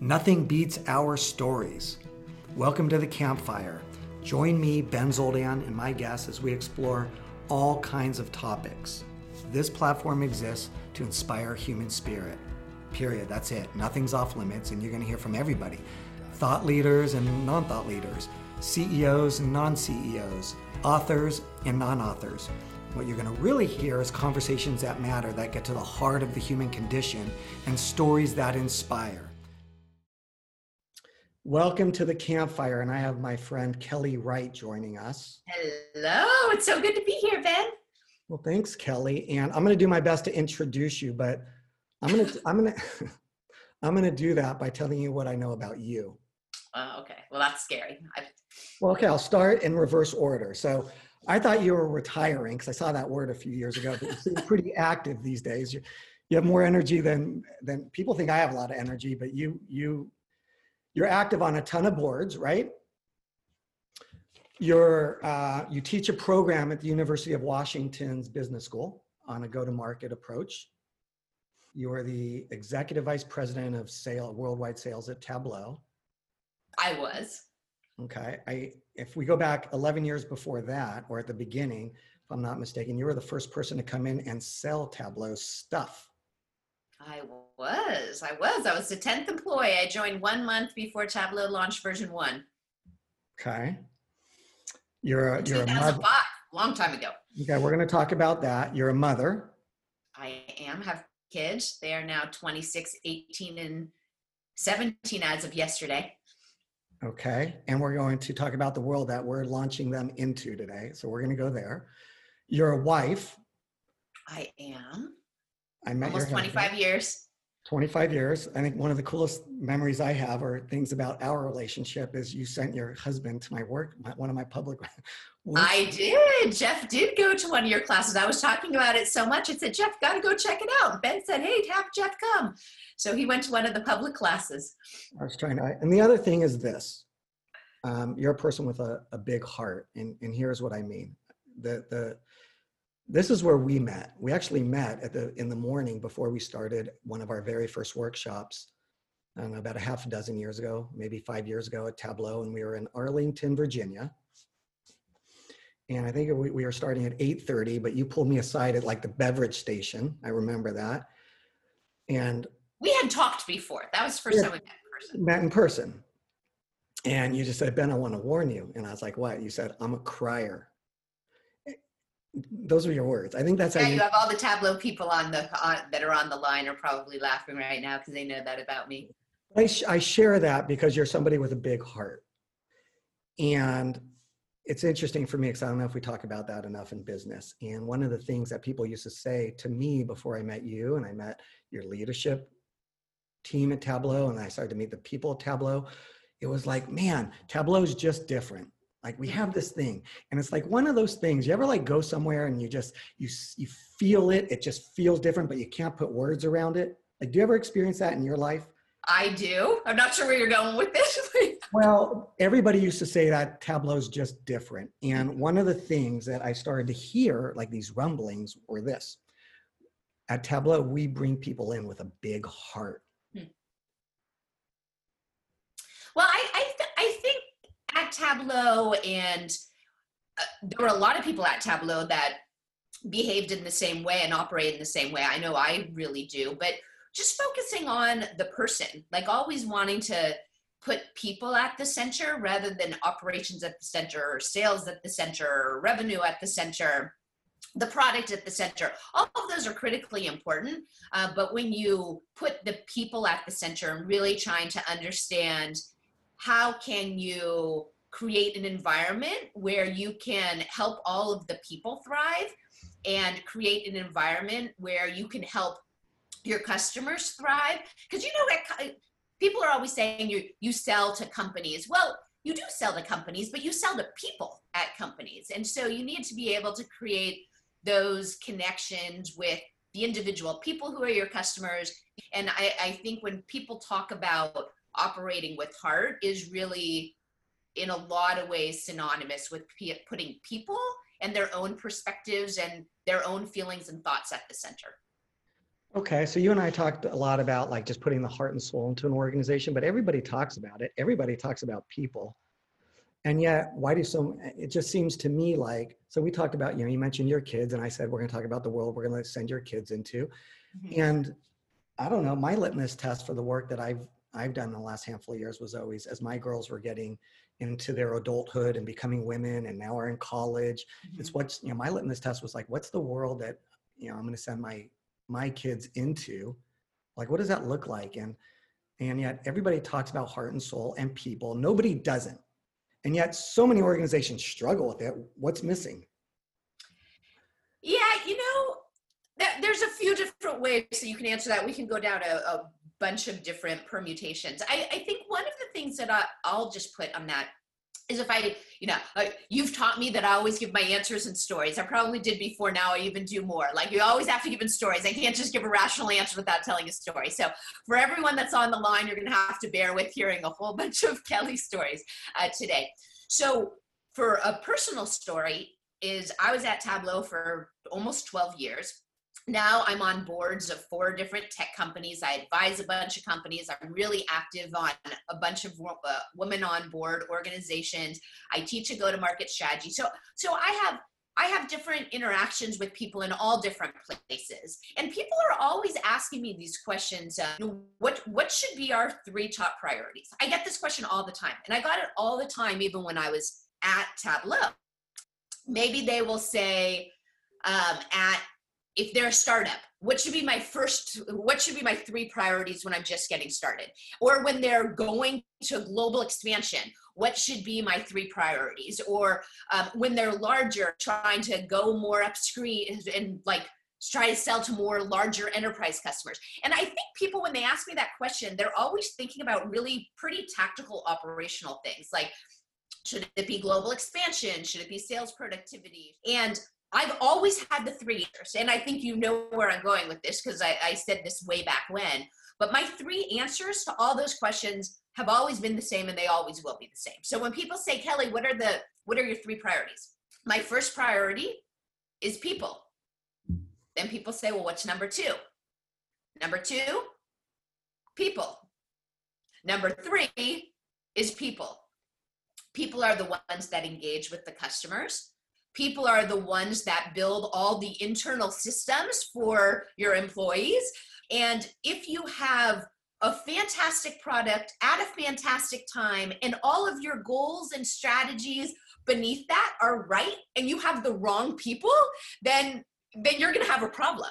Nothing beats our stories. Welcome to the campfire. Join me, Ben Zoldan, and my guests as we explore all kinds of topics. This platform exists to inspire human spirit. Period. That's it. Nothing's off limits, and you're going to hear from everybody thought leaders and non thought leaders, CEOs and non CEOs, authors and non authors. What you're going to really hear is conversations that matter, that get to the heart of the human condition, and stories that inspire. Welcome to the campfire, and I have my friend Kelly Wright joining us. Hello, it's so good to be here, Ben. Well, thanks, Kelly. And I'm going to do my best to introduce you, but I'm going to I'm going to I'm going to do that by telling you what I know about you. Uh, okay, well that's scary. I've... Well, okay, I'll start in reverse order. So I thought you were retiring because I saw that word a few years ago, but you seem pretty active these days. You, you have more energy than than people think I have a lot of energy, but you you you're active on a ton of boards, right? You're, uh, you teach a program at the University of Washington's Business School on a go-to-market approach. You are the executive vice president of sale, worldwide sales at Tableau. I was. Okay. I, if we go back 11 years before that, or at the beginning, if I'm not mistaken, you were the first person to come in and sell Tableau stuff. I was. I was. I was the 10th employee. I joined one month before Tableau launched version one. Okay. You're a, you're a mother. Long time ago. Okay, we're going to talk about that. You're a mother. I am. Have kids. They are now 26, 18, and 17 as of yesterday. Okay. And we're going to talk about the world that we're launching them into today. So we're going to go there. You're a wife. I am. I met almost 25 years. 25 years. I think one of the coolest memories I have or things about our relationship is you sent your husband to my work, my, one of my public. I did. Jeff did go to one of your classes. I was talking about it so much. I said, Jeff, got to go check it out. Ben said, hey, have Jeff come. So he went to one of the public classes. I was trying to, and the other thing is this. Um, you're a person with a, a big heart. And, and here's what I mean. The, the, this is where we met. We actually met at the in the morning before we started one of our very first workshops. I don't know, about a half a dozen years ago, maybe five years ago at Tableau, and we were in Arlington, Virginia. And I think we, we were starting at 8:30, but you pulled me aside at like the beverage station. I remember that. And we had talked before. That was the first time we met in person. Met in person. And you just said, Ben, I want to warn you. And I was like, what? You said, I'm a crier those are your words. I think that's yeah, how you, you have all the Tableau people on the on, that are on the line are probably laughing right now because they know that about me. I, sh- I share that because you're somebody with a big heart, and it's interesting for me because I don't know if we talk about that enough in business. And one of the things that people used to say to me before I met you and I met your leadership team at Tableau and I started to meet the people at Tableau, it was like, man, Tableau is just different like we have this thing and it's like one of those things you ever like go somewhere and you just you you feel it it just feels different but you can't put words around it? Like do you ever experience that in your life? I do. I'm not sure where you're going with this well everybody used to say that tableau's just different and one of the things that i started to hear like these rumblings were this. At tableau we bring people in with a big heart. Hmm. well i i at Tableau, and uh, there were a lot of people at Tableau that behaved in the same way and operated in the same way. I know I really do, but just focusing on the person, like always wanting to put people at the center rather than operations at the center or sales at the center or revenue at the center the product at the center all of those are critically important uh, but when you put the people at the center and really trying to understand how can you create an environment where you can help all of the people thrive and create an environment where you can help your customers thrive. Because you know people are always saying you you sell to companies. Well you do sell to companies but you sell to people at companies. And so you need to be able to create those connections with the individual people who are your customers. And I, I think when people talk about operating with heart is really in a lot of ways synonymous with p- putting people and their own perspectives and their own feelings and thoughts at the center Okay, so you and I talked a lot about like just putting the heart and soul into an organization, but everybody talks about it. Everybody talks about people. And yet, why do so it just seems to me like so we talked about, you know, you mentioned your kids and I said we're going to talk about the world we're going to send your kids into. Mhm. And I don't know, my litmus test for the work that I've I've done in the last handful of years was always as my girls were getting into their adulthood and becoming women and now are in college. It's mm-hmm. what's, you know, my litmus test was like, what's the world that, you know, I'm going to send my my kids into? Like, what does that look like? And and yet everybody talks about heart and soul and people. Nobody doesn't. And yet so many organizations struggle with it. What's missing? Yeah, you know, there's a few different ways that you can answer that. We can go down a, a bunch of different permutations. I, I think one of the things that I, I'll just put on that is if I, you know, you've taught me that I always give my answers in stories. I probably did before. Now I even do more. Like you always have to give in stories. I can't just give a rational answer without telling a story. So for everyone that's on the line, you're going to have to bear with hearing a whole bunch of Kelly stories uh, today. So for a personal story, is I was at Tableau for almost 12 years. Now I'm on boards of four different tech companies. I advise a bunch of companies. I'm really active on a bunch of uh, women on board organizations. I teach a go-to-market strategy. So, so I have I have different interactions with people in all different places, and people are always asking me these questions. Uh, what what should be our three top priorities? I get this question all the time, and I got it all the time, even when I was at Tableau. Maybe they will say um, at if they're a startup what should be my first what should be my three priorities when i'm just getting started? Or when they're going to global expansion what should be my three priorities? Or um, when they're larger trying to go more upstream and like try to sell to more larger enterprise customers. And i think people when they ask me that question they're always thinking about really pretty tactical operational things like should it be global expansion? Should it be sales productivity? And I've always had the three answers, and I think you know where I'm going with this because I, I, said this way back when. But my three answers to all those questions have always been the same, and they always will be the same. So when people say, "Kelly, what are the what are your three priorities?" My first priority is people. Then people say, "Well, what's number two? Number two, people. Number three is people. People are the ones that engage with the customers people are the ones that build all the internal systems for your employees. And if you have a fantastic product at a fantastic time and all of your goals and strategies beneath that are right and you have the wrong people, then then you're going to have a problem.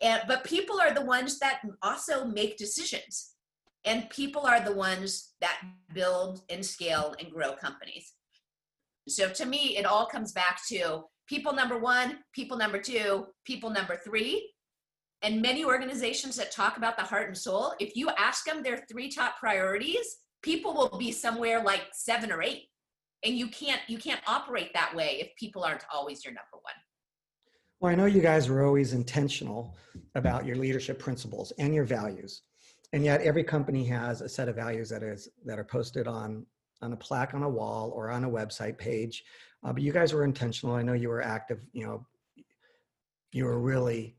And but people are the ones that also make decisions. And people are the ones that build and scale and grow companies. So to me, it all comes back to people number one, people number two, people number three. And many organizations that talk about the heart and soul, if you ask them their three top priorities, people will be somewhere like seven or eight. And you can't you can't operate that way if people aren't always your number one. Well, I know you guys were always intentional about your leadership principles and your values. And yet every company has a set of values that is that are posted on on a plaque on a wall or on a website page. Uh, but you guys were intentional. I know you were active. You know, you were really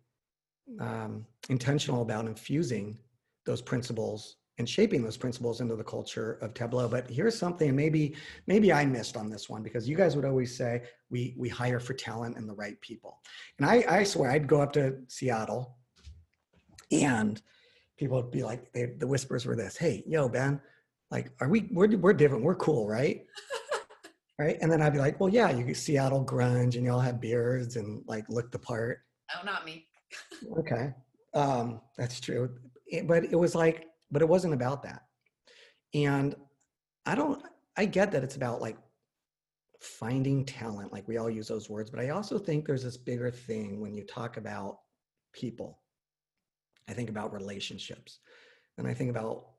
um, intentional about infusing those principles and shaping those principles into the culture of Tableau. But here's something maybe maybe I missed on this one because you guys would always say we we hire for talent and the right people. And I, I swear I'd go up to Seattle and people would be like they, the whispers were this, hey, yo, Ben, like, are we, we're, we're different. We're cool, right? right. And then I'd be like, well, yeah, you Seattle grunge and you all have beards and like look the part. Oh, not me. okay. Um, that's true. It, but it was like, but it wasn't about that. And I don't, I get that it's about like finding talent. Like we all use those words, but I also think there's this bigger thing when you talk about people. I think about relationships and I think about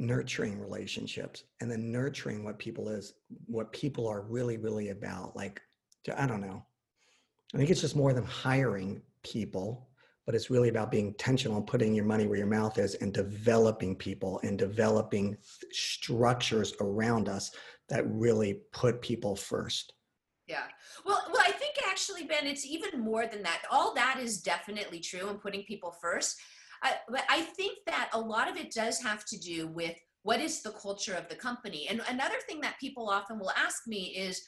nurturing relationships and then nurturing what people is what people are really really about like i don't know i think it's just more than hiring people but it's really about being intentional and putting your money where your mouth is and developing people and developing structures around us that really put people first yeah well well i think actually, Ben, it's even more than that. All that is definitely true and putting people first. I, but I think that a lot of it does have to do with what is the culture of the company. And another thing that people often will ask me is,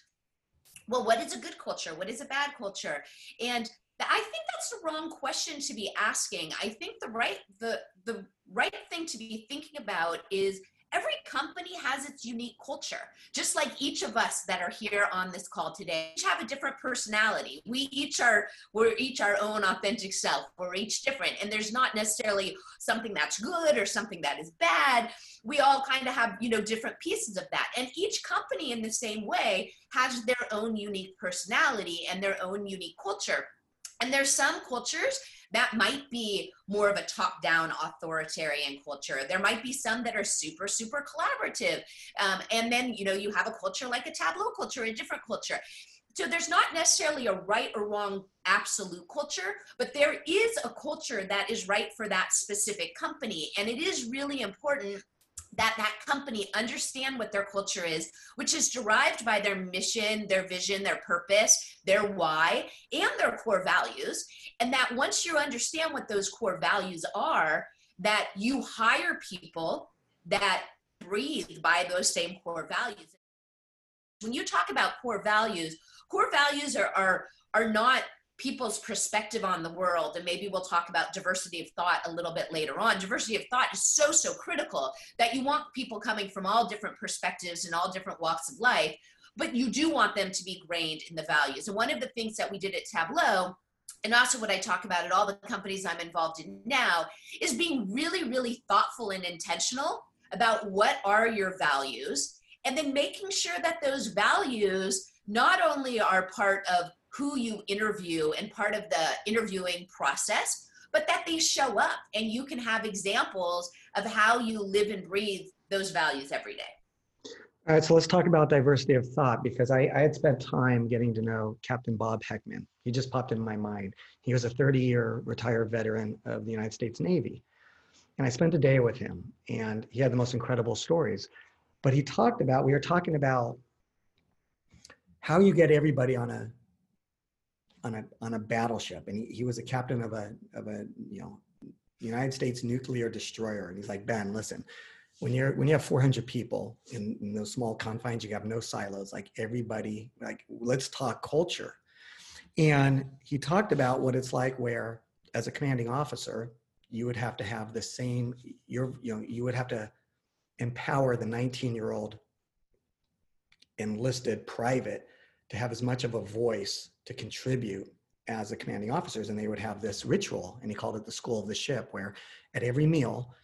well, what is a good culture? What is a bad culture? And I think that's the wrong question to be asking. I think the right the the right thing to be thinking about is every company has its unique culture just like each of us that are here on this call today. Each have a different personality. We each are we're each our own authentic self. We're each different and there's not necessarily something that's good or something that is bad. We all kind of have you know different pieces of that. And each company in the same way has their own unique personality and their own unique culture. And there's some cultures that might be more of a top down authoritarian culture. There might be some that are super, super collaborative. Um, and then, you know, you have a culture like a tableau culture, a different culture. So there's not necessarily a right or wrong absolute culture, but there is a culture that is right for that specific company. And it is really important that that company understand what their culture is which is derived by their mission their vision their purpose their why and their core values. And that once you understand what those core values are that you hire people that breathe by those same core values. When you talk about core values core values are are, are not people's perspective on the world and maybe we'll talk about diversity of thought a little bit later on. Diversity of thought is so so critical that you want people coming from all different perspectives and all different walks of life but you do want them to be grained in the values. And one of the things that we did at tableau and also what I talk about at all the companies I'm involved in now is being really, really thoughtful and intentional about what are your values, and then making sure that those values not only are part of who you interview and part of the interviewing process, but that they show up and you can have examples of how you live and breathe those values every day. All right, so let's talk about diversity of thought because I, I, had spent time getting to know Captain Bob Heckman. He just popped into my mind. He was a 30 year retired veteran of the United States Navy. And I spent a day with him, and he had the most incredible stories. But he talked about, we were talking about how you get everybody on a on a on a battleship and he, he was a captain of a of a you know united states nuclear destroyer and he's like ben listen when you're when you have 400 people in, in those small confines you have no silos like everybody like let's talk culture. And he talked about what it's like where as a commanding officer you would have to have the same you're you know you would have to empower the 19 year old enlisted private to have as much of a voice to contribute as the commanding officers and they would have this ritual and he called it the school of the ship where at every meal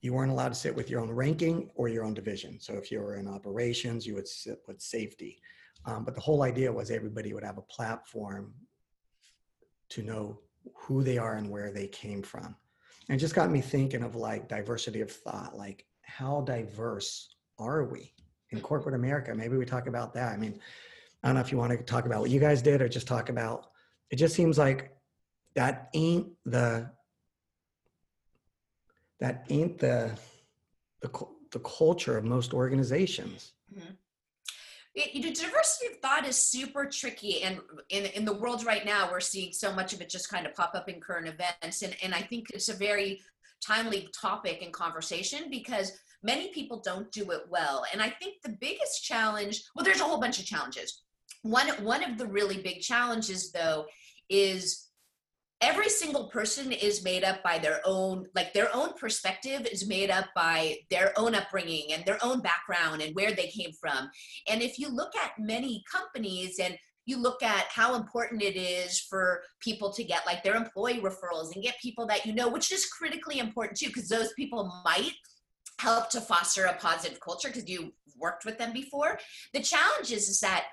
you weren't allowed to sit with your own ranking or your own division. So if you were in operations you would sit with safety. Um, but the whole idea was everybody would have a platform to know who they are and where they came from. And it just got me thinking of like diversity of thought like how diverse are we in corporate america? Maybe we talk about that. I mean I don't know if you want to talk about what you guys did or just talk about it just seems like that ain't the that ain't the the, the culture of most organizations mm-hmm. you know, diversity of thought is super tricky and in, in the world right now we're seeing so much of it just kind of pop up in current events and, and i think it's a very timely topic and conversation because many people don't do it well and i think the biggest challenge well there's a whole bunch of challenges one one of the really big challenges though is every single person is made up by their own like their own perspective is made up by their own upbringing and their own background and where they came from. And if you look at many companies and you look at how important it is for people to get like their employee referrals and get people that you know which is critically important too because those people might help to foster a positive culture because you worked with them before. The challenge is, is that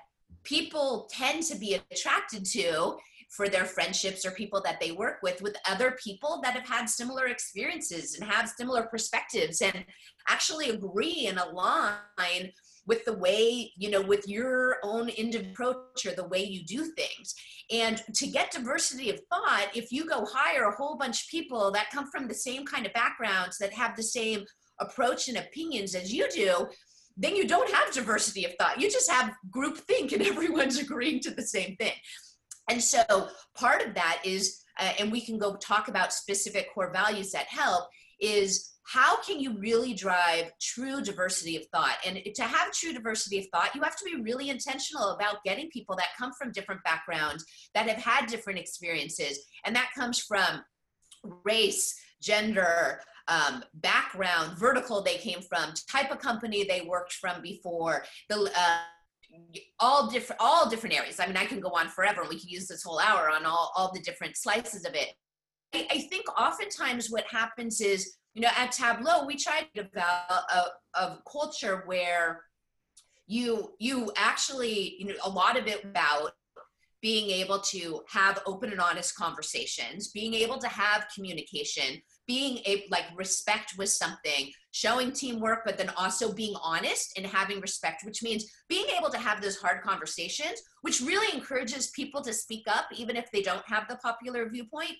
people tend to be attracted to for their friendships or people that they work with with other people that have had similar experiences and have similar perspectives and actually agree and align with the way you know with your own approach or the way you do things. And to get diversity of thought if you go hire a whole bunch of people that come from the same kind of backgrounds that have the same approach and opinions as you do then you don't have diversity of thought. You just have group think and everyone's agreeing to the same thing. And so part of that is, uh, and we can go talk about specific core values that help, is how can you really drive true diversity of thought? And to have true diversity of thought, you have to be really intentional about getting people that come from different backgrounds, that have had different experiences. And that comes from race, gender, um, background, vertical they came from, type of company they worked from before, the uh, all different all different areas. I mean, I can go on forever. We can use this whole hour on all all the different slices of it. I, I think oftentimes what happens is, you know, at Tableau we try to develop a, a culture where you you actually you know a lot of it about being able to have open and honest conversations, being able to have communication, being a like respect with something showing teamwork but then also being honest and having respect which means being able to have those hard conversations which really encourages people to speak up even if they don't have the popular viewpoint.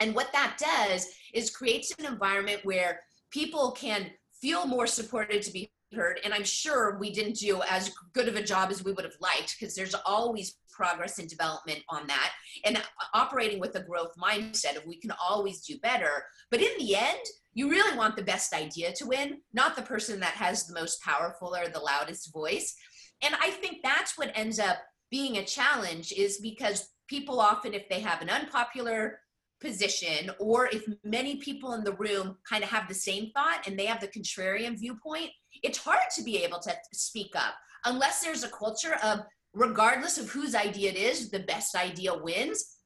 And what that does is creates an environment where people can feel more supported to be heard and i'm sure we didn't do as good of a job as we would have liked because there's always progress and development on that. And uh, operating with a growth mindset of we can always do better. But in the end you really want the best idea to win not the person that has the most powerful or the loudest voice. And i think that's what ends up being a challenge is because people often if they have an unpopular position or if many people in the room kind of have the same thought and they have the contrarian viewpoint it's hard to be able to speak up unless there's a culture of regardless of whose idea it is the best idea wins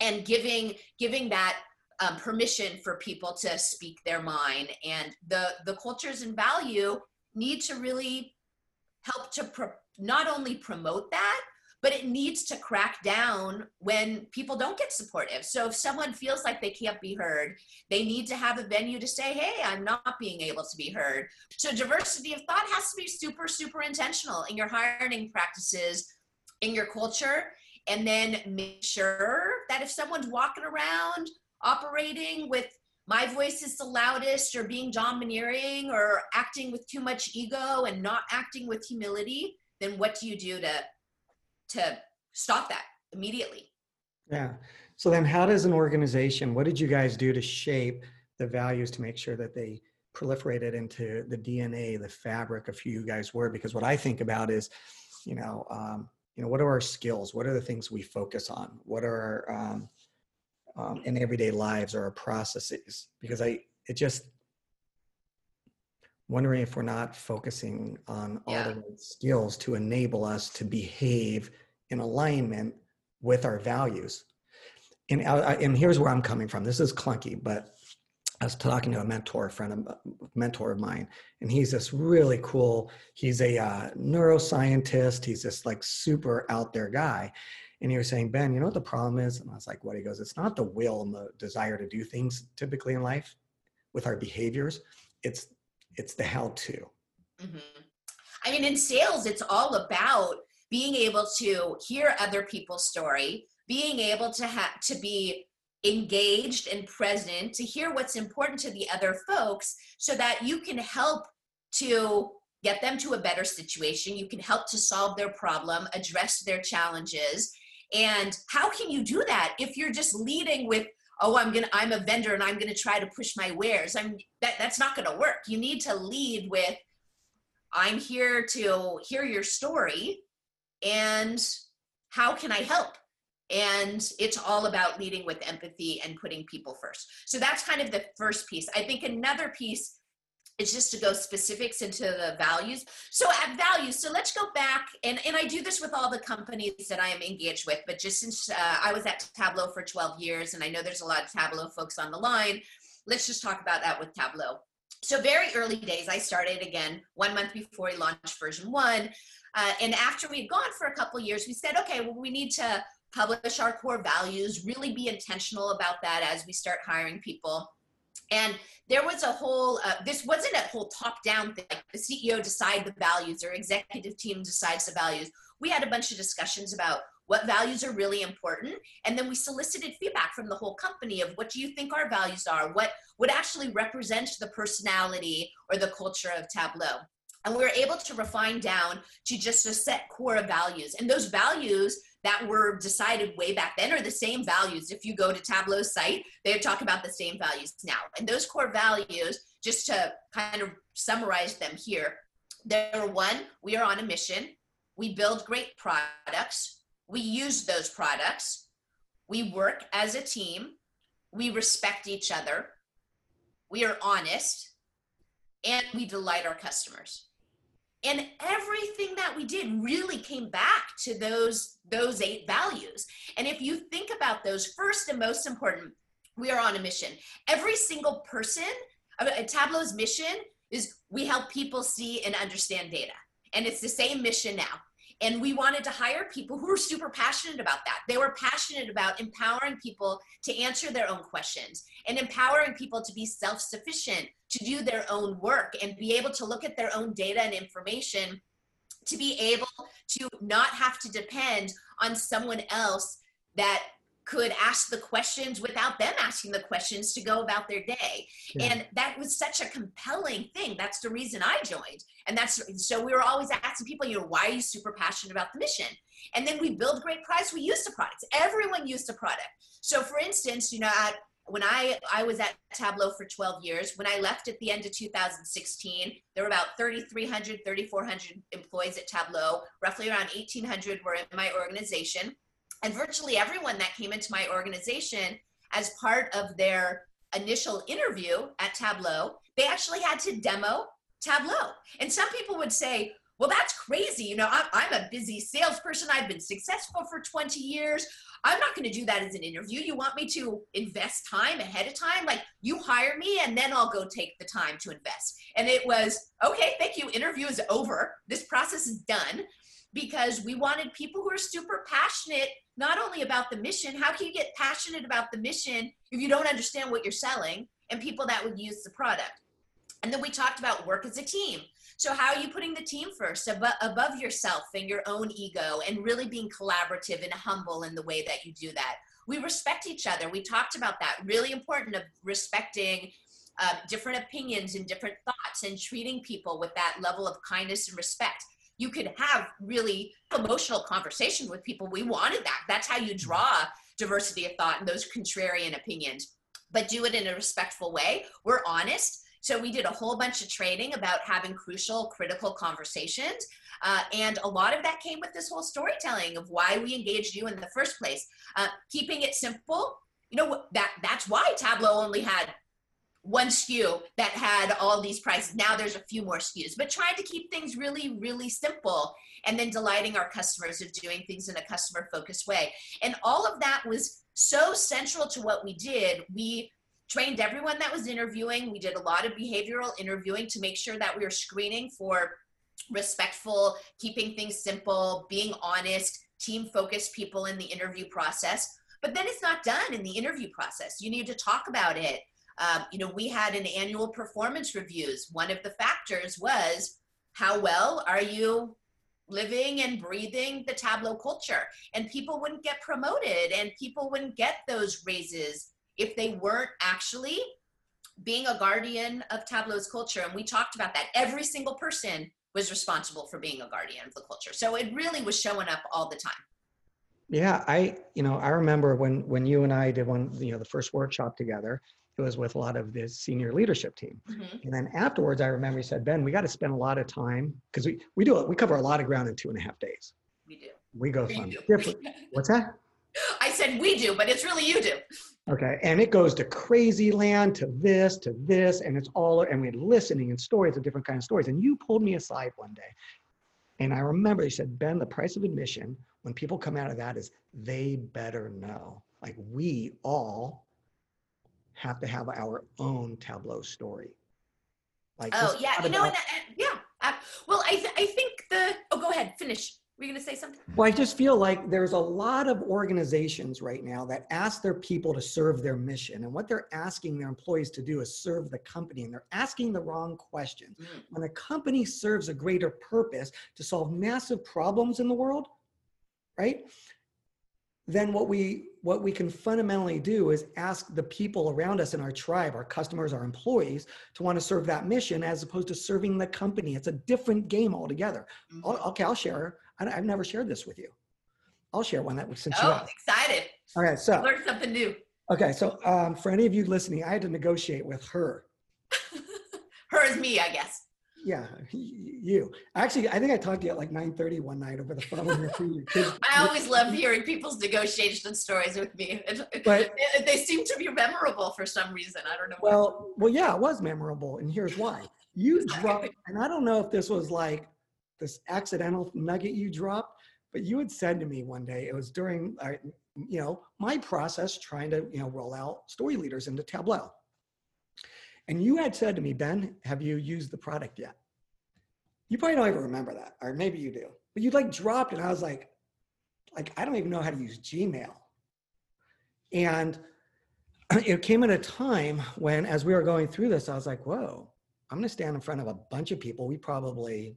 and giving giving that um, permission for people to speak their mind. And the the cultures and value need to really help to pro- not only promote that but it needs to crack down when people don't get supportive. So if someone feels like they can't be heard, they need to have a venue to say, hey, I'm not being able to be heard. So diversity of thought has to be super, super intentional in your hiring practices, in your culture, and then make sure that if someone's walking around operating with my voice is the loudest or being domineering or acting with too much ego and not acting with humility, then what do you do to to stop that immediately. Yeah. So then how does an organization, what did you guys do to shape the values to make sure that they proliferated into the DNA, the fabric of who you guys were? Because what I think about is, you know, um, you know, what are our skills? What are the things we focus on? What are our, um, um, in everyday lives or our processes? Because I, it just, wondering if we're not focusing on all Yeah. the skills to enable us to behave in alignment with our values. And, I, I- and here's where I'm coming from. This is clunky, but I was talking to a mentor, a friend, of, mentor of mine, and he's this really cool. He's a uh, neuroscientist. He's this like super out there guy, and he was saying, Ben, you know what the problem is? And I was like, what? He goes, it's not the will and the desire to do things typically in life with our behaviors. It's it's the how to. Mhm. I mean, in sales, it's all about being able to hear other people's story, being able to have to be engaged and present, to hear what's important to the other folks, so that you can help to get them to a better situation. You can help to solve their problem, address their challenges. And how can you do that if you're just leading with oh i'm gonna i'm a vendor and i'm gonna try to push my wares i'm that, that's not gonna work you need to lead with i'm here to hear your story and how can i help? And it's all about leading with empathy and putting people first. So that's kind of the first piece. I think another piece is just to go specifics into the values. So at values so let's go back and, and i do this with all the companies that i am engaged with but just since uh, i was at tableau for 12 years and i know there's a lot of tableau folks on the line let's just talk about that with tableau so very early days i started again one month before we launched version one uh, and after we had gone for a couple years we said okay well we need to publish our core values really be intentional about that as we start hiring people. And there was a whole uh, this wasn't a whole top down thing like the ceo decide the values or executive team decides the values. We had a bunch of discussions about what values are really important and then we solicited feedback from the whole company of what do you think our values are what would actually represent the personality or the culture of tableau and we were able to refine down to just a set core of values and those values that were decided way back then are the same values. If you go to Tableau's site, they talk about the same values now. And those core values, just to kind of summarize them here, there are one, we are on a mission. We build great products. We use those products. We work as a team. We respect each other. We are honest. And we delight our customers and everything that we did really came back to those those eight values and if you think about those first and most important we are on a mission every single person uh, tableau's mission is we help people see and understand data and it's the same mission now and we wanted to hire people who were super passionate about that. They were passionate about empowering people to answer their own questions and empowering people to be self sufficient, to do their own work, and be able to look at their own data and information to be able to not have to depend on someone else that could ask the questions without them asking the questions to go about their day. Yeah. And that was such a compelling thing. That's the reason I joined. And that's so we were always asking people, you know, why are you super passionate about the mission? And then we build great products. We used the products. Everyone used the product. So for instance, you know, at, when I, I was at Tableau for 12 years, when I left at the end of 2016, there were about 3,300, 3,400 employees at Tableau. Roughly around 1,800 were in my organization and virtually everyone that came into my organization as part of their initial interview at Tableau, they actually had to demo Tableau. And some people would say, well, that's crazy. You know, I'm, a busy salesperson. I've been successful for 20 years. I'm not going to do that as an interview. You want me to invest time ahead of time? Like, you hire me and then I'll go take the time to invest. And it was, okay, thank you. Interview is over. This process is done because we wanted people who are super passionate not only about the mission how can you get passionate about the mission if you don't understand what you're selling and people that would use the product? And then we talked about work as a team. So how are you putting the team first? Above, above yourself and your own ego and really being collaborative and humble in the way that you do that. We respect each other. We talked about that. Really important of respecting uh, different opinions and different thoughts and treating people with that level of kindness and respect you could have really emotional conversations with people. We wanted that. That's how you draw diversity of thought and those contrarian opinions, but do it in a respectful way. We're honest. So we did a whole bunch of training about having crucial, critical conversations. Uh, and a lot of that came with this whole storytelling of why we engaged you in the first place. Uh, keeping it simple, you know, that that's why Tableau only had one SKU that had all these prices. Now there's a few more SKUs, but trying to keep things really, really simple and then delighting our customers of doing things in a customer focused way. And all of that was so central to what we did. We trained everyone that was interviewing. We did a lot of behavioral interviewing to make sure that we were screening for respectful, keeping things simple, being honest, team focused people in the interview process. But then it's not done in the interview process. You need to talk about it um, you know, we had an annual performance reviews. One of the factors was how well are you living and breathing the Tableau culture? And people wouldn't get promoted and people wouldn't get those raises if they weren't actually being a guardian of Tableau's culture. And we talked about that. Every single person was responsible for being a guardian of the culture. So it really was showing up all the time. Yeah, I, you know, I remember when when you and I did one, you know, the first workshop together, it was with a lot of the senior leadership team. Mm-hmm. And then afterwards, I remember he said, Ben, we got to spend a lot of time because we, we do it, we cover a lot of ground in two and a half days. We do. We go we from do. different. What's that? I said we do, but it's really you do. Okay. And it goes to crazy land, to this, to this, and it's all, and we had listening and stories of different kinds of stories. And you pulled me aside one day. And I remember you said, Ben, the price of admission, when people come out of that, is they better know. Like we all have to have our own Tableau story. Like oh yeah, you know, and, and, yeah. Uh, well, I th- I think the oh, go ahead, finish. Were you going to say something? Well, I just feel like there's a lot of organizations right now that ask their people to serve their mission. And what they're asking their employees to do is serve the company. And they're asking the wrong questions. Mm. When a company serves a greater purpose to solve massive problems in the world, right? then what we what we can fundamentally do is ask the people around us in our tribe our customers our employees to want to serve that mission as opposed to serving the company it's a different game altogether mm-hmm. okay i'll share I, i've never shared this with you I'll share one that was since you Oh, excited. All right, so Learn something new. okay, so um, for any of you listening, I had to negotiate with her. Her is me, I guess. Yeah, you. Actually, I think I talked to you at like 9:30 one night over the phone. when you were kids. I always love hearing people's negotiation stories with me. But they seem to be memorable for some reason. I don't know. why. well, well, yeah, it was memorable, and here's why. You dropped, and I don't know if this was like this accidental nugget you dropped, but you had said to me one day. It was during, uh, you know, my process trying to, you know, roll out story leaders into Tableau. And you had said to me, Ben, have you used the product yet? You probably don't even remember that, or maybe you do. But you like dropped, and I was like, like I don't even know how to use Gmail. And it came at a time when, as we were going through this, I was like, whoa, I'm going to stand in front of a bunch of people. We probably,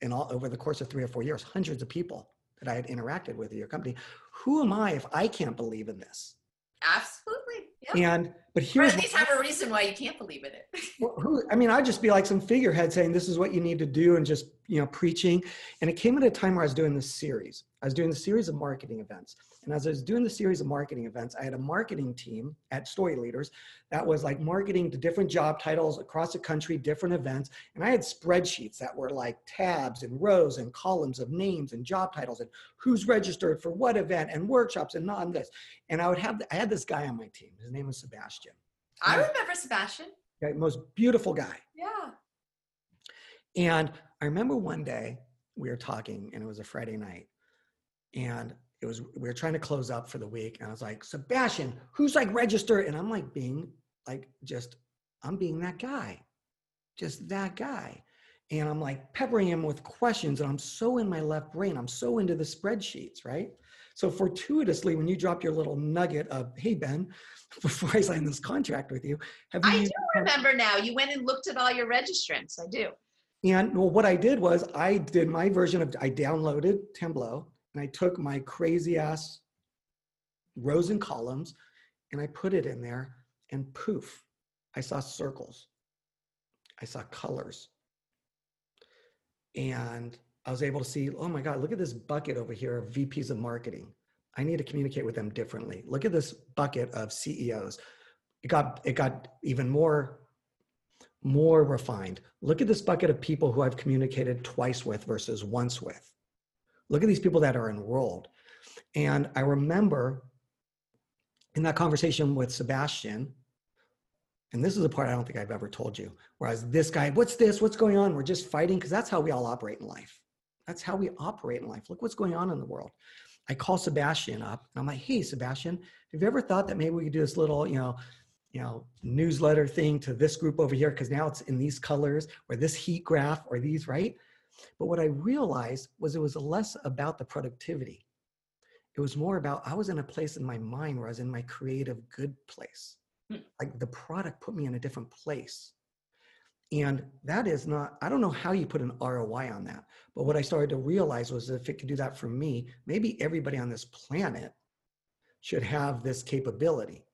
in all over the course of three or four years, hundreds of people that I had interacted with at your company. Who am I if I can't believe in this? Absolutely. Yep. And but Or here's at least have a reason why you can't believe in it. Well, who, I mean, I'd just be like some figurehead saying, this is what you need to do and just, you know, preaching. And it came at a time where I was doing this series. I was doing a series of marketing events. And as I was doing the series of marketing events, I had a marketing team at Story Leaders that was like marketing to different job titles across the country, different events. And I had spreadsheets that were like tabs and rows and columns of names and job titles and who's registered for what event and workshops and not this. And I would have, I had this guy on my team. His name was Sebastian. I remember Sebastian. Okay, most beautiful guy. Yeah. And I remember one day we were talking and it was a Friday night and it was, we were trying to close up for the week. And I was like, Sebastian, who's like registered? And I'm like being like, just, I'm being that guy, just that guy. And I'm like peppering him with questions. And I'm so in my left brain. I'm so into the spreadsheets, right? So fortuitously, when you drop your little nugget of, hey, Ben, before I sign this contract with you, have you I do remember now. You went and looked at all your registrants. I do. And well, what I did was I did my version of, I downloaded Tableau and I took my crazy ass rows and columns and I put it in there and poof, I saw circles. I saw colors. And I was able to see, oh my God, look at this bucket over here of VPs of marketing. I need to communicate with them differently. Look at this bucket of CEOs. It got it got even more more refined. Look at this bucket of people who I've communicated twice with versus once with. Look at these people that are enrolled. And I remember in that conversation with Sebastian, and this is the part I don't think I've ever told you, whereas this guy, what's this? What's going on? We're just fighting because that's how we all operate in life. That's how we operate in life. Look what's going on in the world. I call Sebastian up and I'm like, hey, Sebastian, have you ever thought that maybe we could do this little, you know, you know, newsletter thing to this group over here because now it's in these colors or this heat graph or these, right? But what I realized was it was less about the productivity. It was more about I was in a place in my mind where I was in my creative good place. Hmm. Like the product put me in a different place. And that is not, I don't know how you put an ROI on that. But what I started to realize was if it could do that for me, maybe everybody on this planet should have this capability.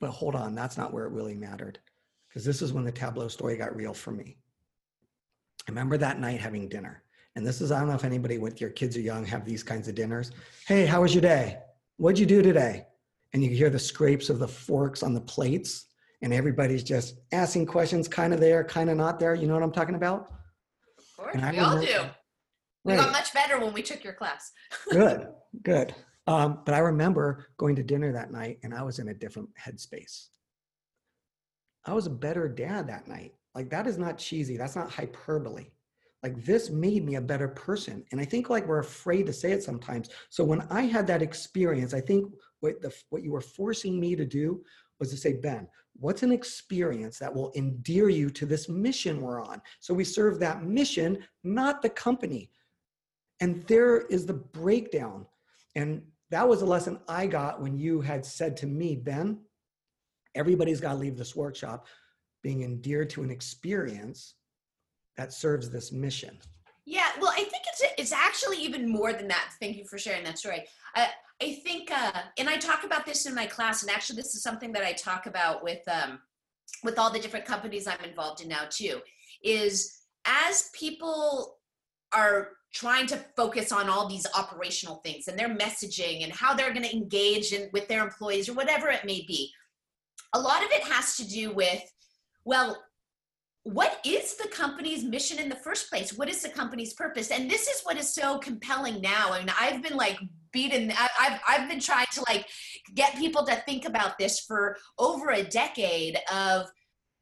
But hold on, that's not where it really mattered. Because this is when the Tableau story got real for me. I remember that night having dinner. And this is, I don't know if anybody with your kids are young have these kinds of dinners. Hey, how was your day? What'd you do today? And you hear the scrapes of the forks on the plates, and everybody's just asking questions, kind of there, kind of not there. You know what I'm talking about? Of course, we all remember- do. We Right. got much better when we took your class. good, good. Um, but I remember going to dinner that night and I was in a different headspace. I was a better dad that night. Like that is not cheesy. That's not hyperbole. Like this made me a better person. And I think like we're afraid to say it sometimes. So when I had that experience, I think what the what you were forcing me to do was to say, Ben, what's an experience that will endear you to this mission we're on? So we serve that mission, not the company. And there is the breakdown. And that was a lesson I got when you had said to me, Ben, everybody's got to leave this workshop being endeared to an experience that serves this mission. Yeah, well, I think it's it's actually even more than that. Thank you for sharing that story. I I think, uh, and I talk about this in my class, and actually, this is something that I talk about with um, with all the different companies I'm involved in now too. Is as people are trying to focus on all these operational things and their messaging and how they're going to engage in, with their employees or whatever it may be. A lot of it has to do with, well, what is the company's mission in the first place? What is the company's purpose? And this is what is so compelling now. I mean, I've been like beaten, I've, I've been trying to like get people to think about this for over a decade of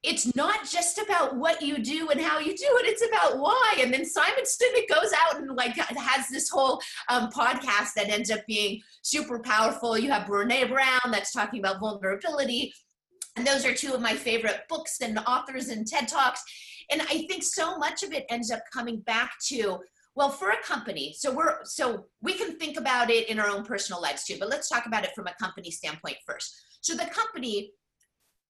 it's not just about what you do and how you do it it's about why and then simon sinek goes out and like has this whole um, podcast that ends up being super powerful you have brene brown that's talking about vulnerability and those are two of my favorite books and authors and ted talks and i think so much of it ends up coming back to well for a company so we're so we can think about it in our own personal lives too but let's talk about it from a company standpoint first so the company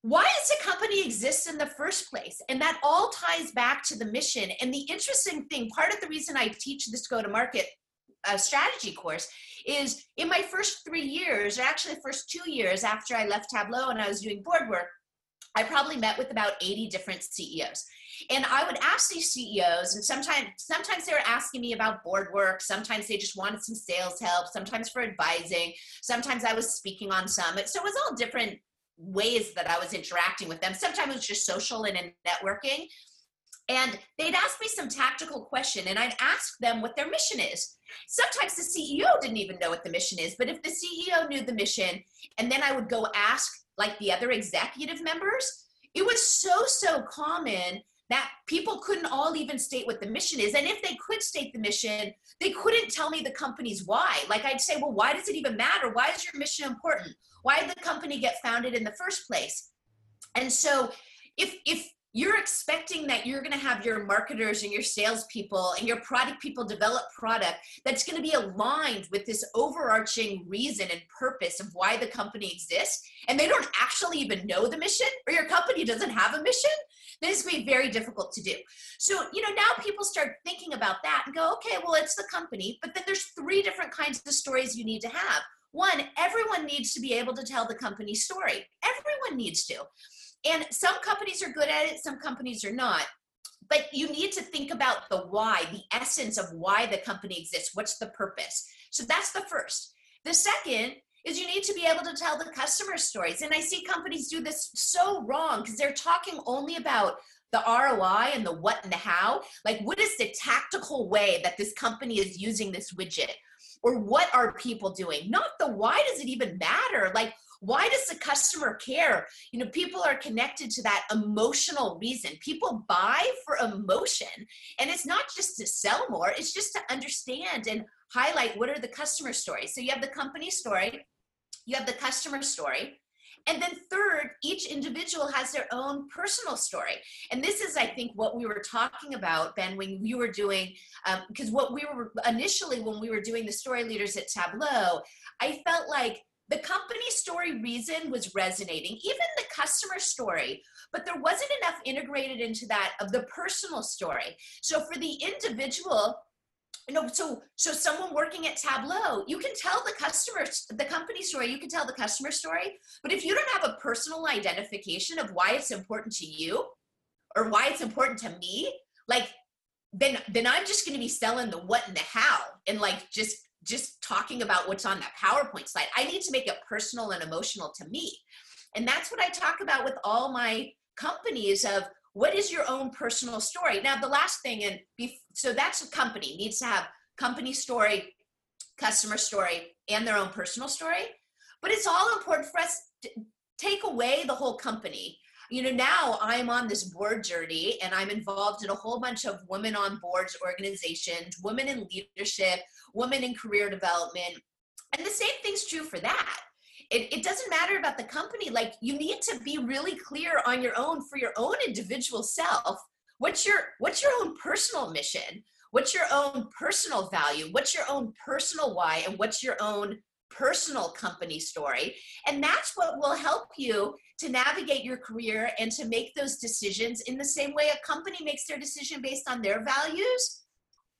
why does a company exist in the first place? And that all ties back to the mission. And the interesting thing, part of the reason I teach this go to market uh, strategy course is in my first three years, or actually first two years after I left Tableau and I was doing board work, I probably met with about 80 different CEOs. And I would ask these CEOs, and sometimes sometimes they were asking me about board work, sometimes they just wanted some sales help, sometimes for advising, sometimes I was speaking on summit. So it was all different ways that I was interacting with them. Sometimes it was just social and in networking. And they'd ask me some tactical question, and I'd ask them what their mission is. Sometimes the CEO didn't even know what the mission is, but if the CEO knew the mission, and then I would go ask like the other executive members, it was so, so common that people couldn't all even state what the mission is. And if they could state the mission, they couldn't tell me the company's why. Like I'd say, well, why does it even matter? Why is your mission important? Why did the company get founded in the first place? And so if if you're expecting that you're going to have your marketers and your salespeople and your product people develop product that's going to be aligned with this overarching reason and purpose of why the company exists, and they don't actually even know the mission, or your company doesn't have a mission, then it's going to be very difficult to do. So, you know, now people start thinking about that and go, okay, well, it's the company, but then there's three different kinds of stories you need to have. One, everyone needs to be able to tell the company story. Everyone needs to. And some companies are good at it, some companies are not. But you need to think about the why, the essence of why the company exists. What's the purpose? So that's the first. The second is you need to be able to tell the customer stories. And I see companies do this so wrong because they're talking only about the ROI and the what and the how. Like, what is the tactical way that this company is using this widget? Or what are people doing? Not the why does it even matter? Like, why does the customer care? You know people are connected to that emotional reason. People buy for emotion and it's not just to sell more it's just to understand and highlight what are the customer stories. So you have the company story you have the customer story and then third each individual has their own personal story. And this is i think what we were talking about ben when you were doing because um, what we were initially when we were doing the story leaders at tableau i felt like the company story reason was resonating, even the customer story, but there wasn't enough integrated into that of the personal story. So for the individual, you know, so so someone working at Tableau, you can tell the customer the company story, you can tell the customer story, but if you don't have a personal identification of why it's important to you or why it's important to me, like then then I'm just going to be selling the what and the how and like just just talking about what's on that PowerPoint slide. I need to make it personal and emotional to me. And that's what I talk about with all my companies of what is your own personal story. Now, the last thing, and so that's a company needs to have company story, customer story, and their own personal story. But it's all important for us to take away the whole company you know, now I'm on this board journey and I'm involved in a whole bunch of women on boards organizations, women in leadership, women in career development. And the same thing's true for that. It, it doesn't matter about the company. Like you need to be really clear on your own for your own individual self. What's your what's your own personal mission? What's your own personal value? What's your own personal why? And what's your own personal company story. And that's what will help you to navigate your career and to make those decisions in the same way a company makes their decision based on their values.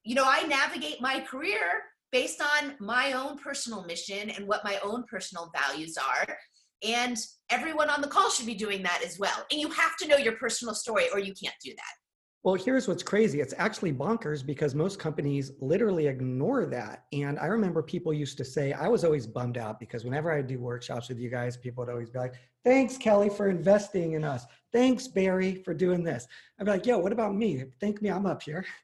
You know, I navigate my career based on my own personal mission and what my own personal values are. And everyone on the call should be doing that as well. And you have to know your personal story or you can't do that. Well, here's what's crazy. It's actually bonkers because most companies literally ignore that. And I remember people used to say, I was always bummed out because whenever I do workshops with you guys, people would always be like, thanks, Kelly, for investing in us. Thanks, Barry, for doing this. I'd be like, yo, what about me? Thank me, I'm up here.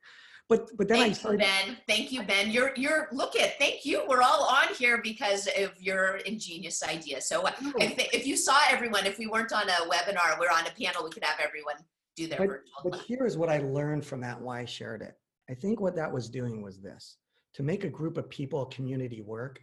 But but then Thank I you, started, Ben. Thank you, Ben. You're you're look at thank you. We're all on here because of your ingenious idea. So if, if you saw everyone, if we weren't on a webinar, we're on a panel, we could have everyone do their but, virtual. but here's what I learned from that, why I shared it. I think what that was doing was this to make a group of people a community work,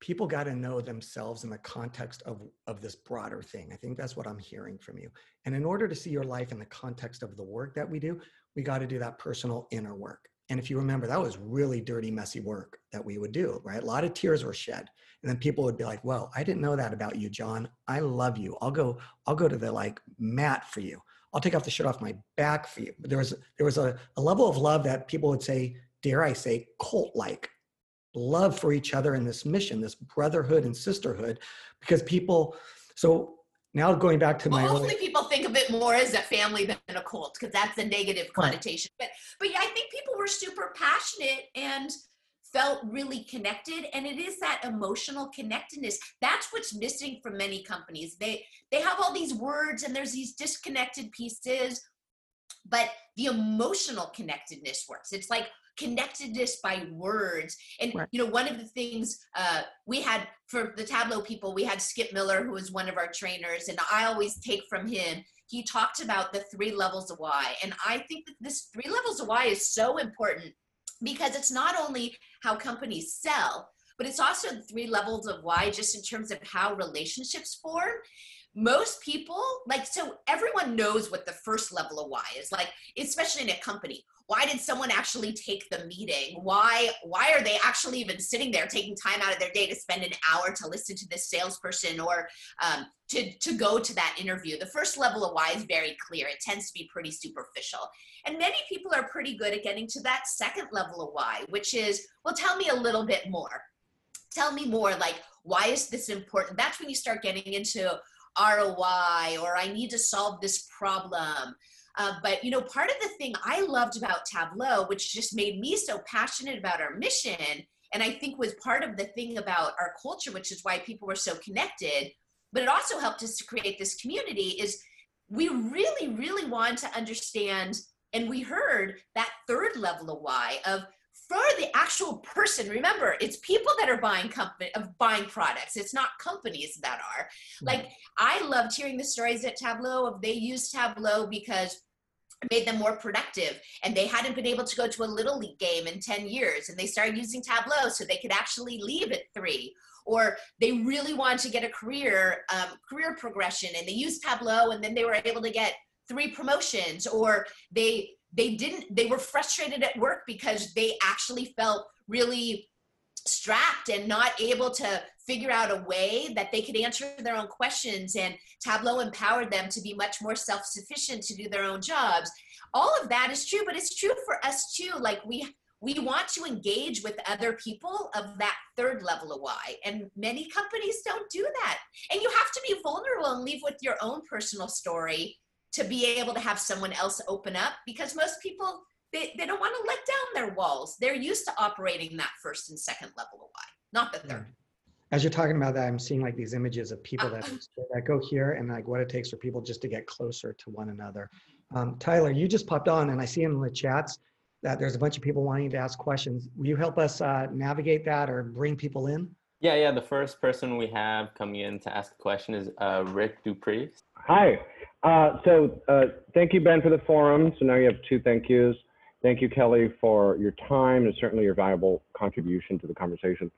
people got to know themselves in the context of, of this broader thing. I think that's what I'm hearing from you. And in order to see your life in the context of the work that we do, we got to do that personal inner work. And if you remember, that was really dirty, messy work that we would do, right? A lot of tears were shed. And then people would be like, well, I didn't know that about you, John. I love you. I'll go, I'll go to the like mat for you. I'll take off the shirt off my back for you. There was there was a, a level of love that people would say, dare I say, cult-like love for each other in this mission, this brotherhood and sisterhood, because people. So now going back to well, my hopefully early, people think of it more as a family than a cult because that's a negative connotation. But but yeah, I think people were super passionate and felt really connected and it is that emotional connectedness. That's what's missing from many companies. They they have all these words and there's these disconnected pieces but the emotional connectedness works. It's like connectedness by words. And Right. you know one of the things uh, we had for the tableau people we had skip miller who was one of our trainers and i always take from him he talked about the three levels of why. And i think that this three levels of why is so important because it's not only how companies sell but it's also three levels of why just in terms of how relationships form. Most people like so everyone knows what the first level of why is. Like especially in a company why did someone actually take the meeting? Why why are they actually even sitting there taking time out of their day to spend an hour to listen to this salesperson or um, to to go to that interview? The first level of why is very clear. It tends to be pretty superficial. And many people are pretty good at getting to that second level of why which is well tell me a little bit more. Tell me more like why is this important? That's when you start getting into ROI or I need to solve this problem. Uh, but you know, part of the thing I loved about Tableau, which just made me so passionate about our mission, and I think was part of the thing about our culture, which is why people were so connected, but it also helped us to create this community, is we really, really wanted to understand, and we heard that third level of why of for the actual person remember it's people that are buying company of buying products. It's not companies that are. Like I loved hearing the stories at Tableau of they use Tableau because made them more productive. And they hadn't been able to go to a little league game in 10 years. And they started using Tableau so they could actually leave at three. Or they really wanted to get a career um, career progression. And they used Tableau and then they were able to get three promotions. Or they they didn't they were frustrated at work because they actually felt really strapped and not able to figure out a way that they could answer their own questions and tableau empowered them to be much more self-sufficient to do their own jobs. All of that is true but it's true for us too. Like we we want to engage with other people of that third level of why and many companies don't do that. And you have to be vulnerable and leave with your own personal story to be able to have someone else open up because most people they, they don't want to let down their walls. They're used to operating that first and second level of why not the third mm. As you're talking about that, I'm seeing like these images of people that, that go here and like what it takes for people just to get closer to one another. Um, Tyler, you just popped on and I see in the chats that there's a bunch of people wanting to ask questions. Will you help us uh, navigate that or bring people in? Yeah, yeah. The first person we have coming in to ask a question is uh, Rick Dupree. Hi. Uh, so uh, thank you, Ben, for the forum. So now you have two thank yous. Thank you, Kelly, for your time and certainly your valuable contribution to the conversation.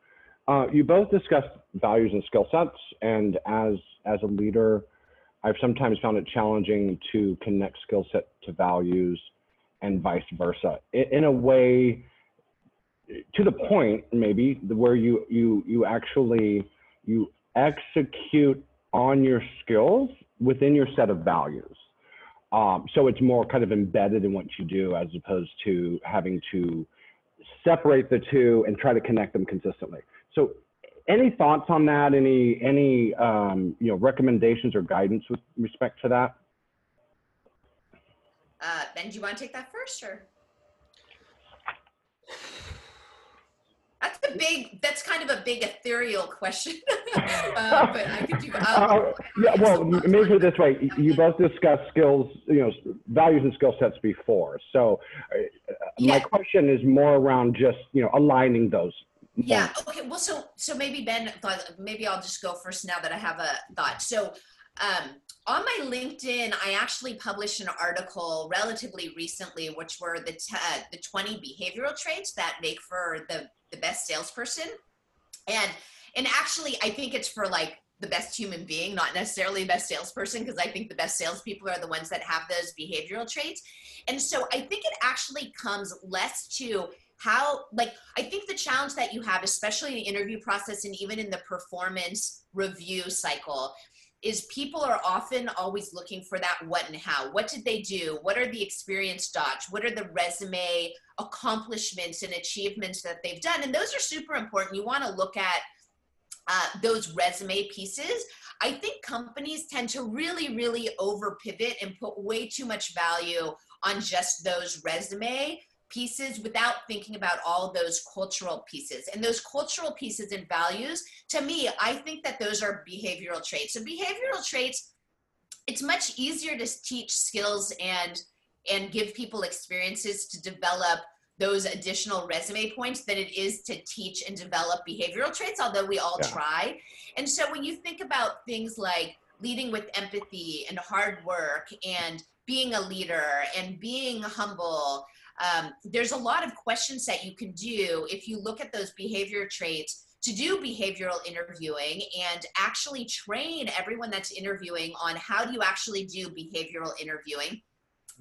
Uh, you both discussed values and skill sets, and as as a leader, I've sometimes found it challenging to connect skill set to values, and vice versa. In, in a way, to the point maybe where you you you actually you execute on your skills within your set of values. Um, so it's more kind of embedded in what you do as opposed to having to separate the two and try to connect them consistently. So any thoughts on that? Any any um, you know recommendations or guidance with respect to that? Uh, ben, do you want to take that first, or? That's a big. That's kind of a big ethereal question. uh, but I could do. Uh, yeah, well, maybe it this way: you both discussed skills, you know, values and skill sets before. So, uh, my question is more around just you know aligning those. Yeah. Okay. Well, so so maybe Ben, thought- maybe I'll just go first now that I have a thought. So, um, on my LinkedIn, I actually published an article relatively recently, which were the t- uh, the twenty behavioral traits that make for the the best salesperson, and and actually, I think it's for like the best human being, not necessarily the best salesperson, because I think the best salespeople are the ones that have those behavioral traits. And so I think it actually comes less to how like i think the challenge that you have especially in the interview process and even in the performance review cycle is people are often always looking for that what and how. What did they do? What are the experience dots? What are the resume accomplishments and achievements that they've done? And those are super important. You want to look at uh, those resume pieces. I think companies tend to really really over pivot and put way too much value on just those resume pieces without thinking about all those cultural pieces. And those cultural pieces and values, to me, I think that those are behavioral traits. So behavioral traits, it's much easier to teach skills and and give people experiences to develop those additional resume points than it is to teach and develop behavioral traits, although we all Yeah. try. And so when you think about things like leading with empathy and hard work and being a leader and being humble um, there's a lot of questions that you can do if you look at those behavior traits to do behavioral interviewing and actually train everyone that's interviewing on how do you actually do behavioral interviewing.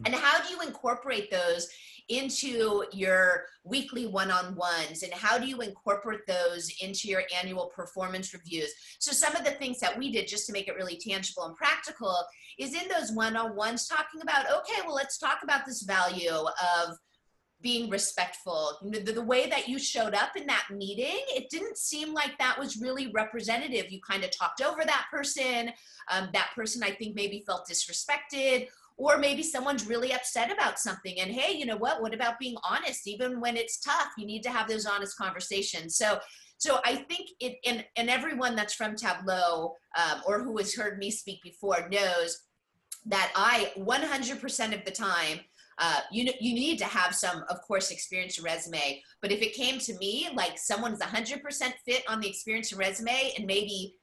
And how do you incorporate those into your weekly one-on-ones and how do you incorporate those into your annual performance reviews? So some of the things that we did just to make it really tangible and practical is in those one-on-ones talking about okay well let's talk about this value of being respectful. The, the way that you showed up in that meeting it didn't seem like that was really representative. You kind of talked over that person. Um, that person i think maybe felt disrespected or maybe someone's really upset about something. And hey you know what? What about being honest? Even when it's tough you need to have those honest conversations. So so i think it and, and everyone that's from tableau um, or who has heard me speak before knows that i 100% of the time uh, you know, you need to have some, of course, experience and resume. But if it came to me, like someone's 100% fit on the experience and resume, and maybe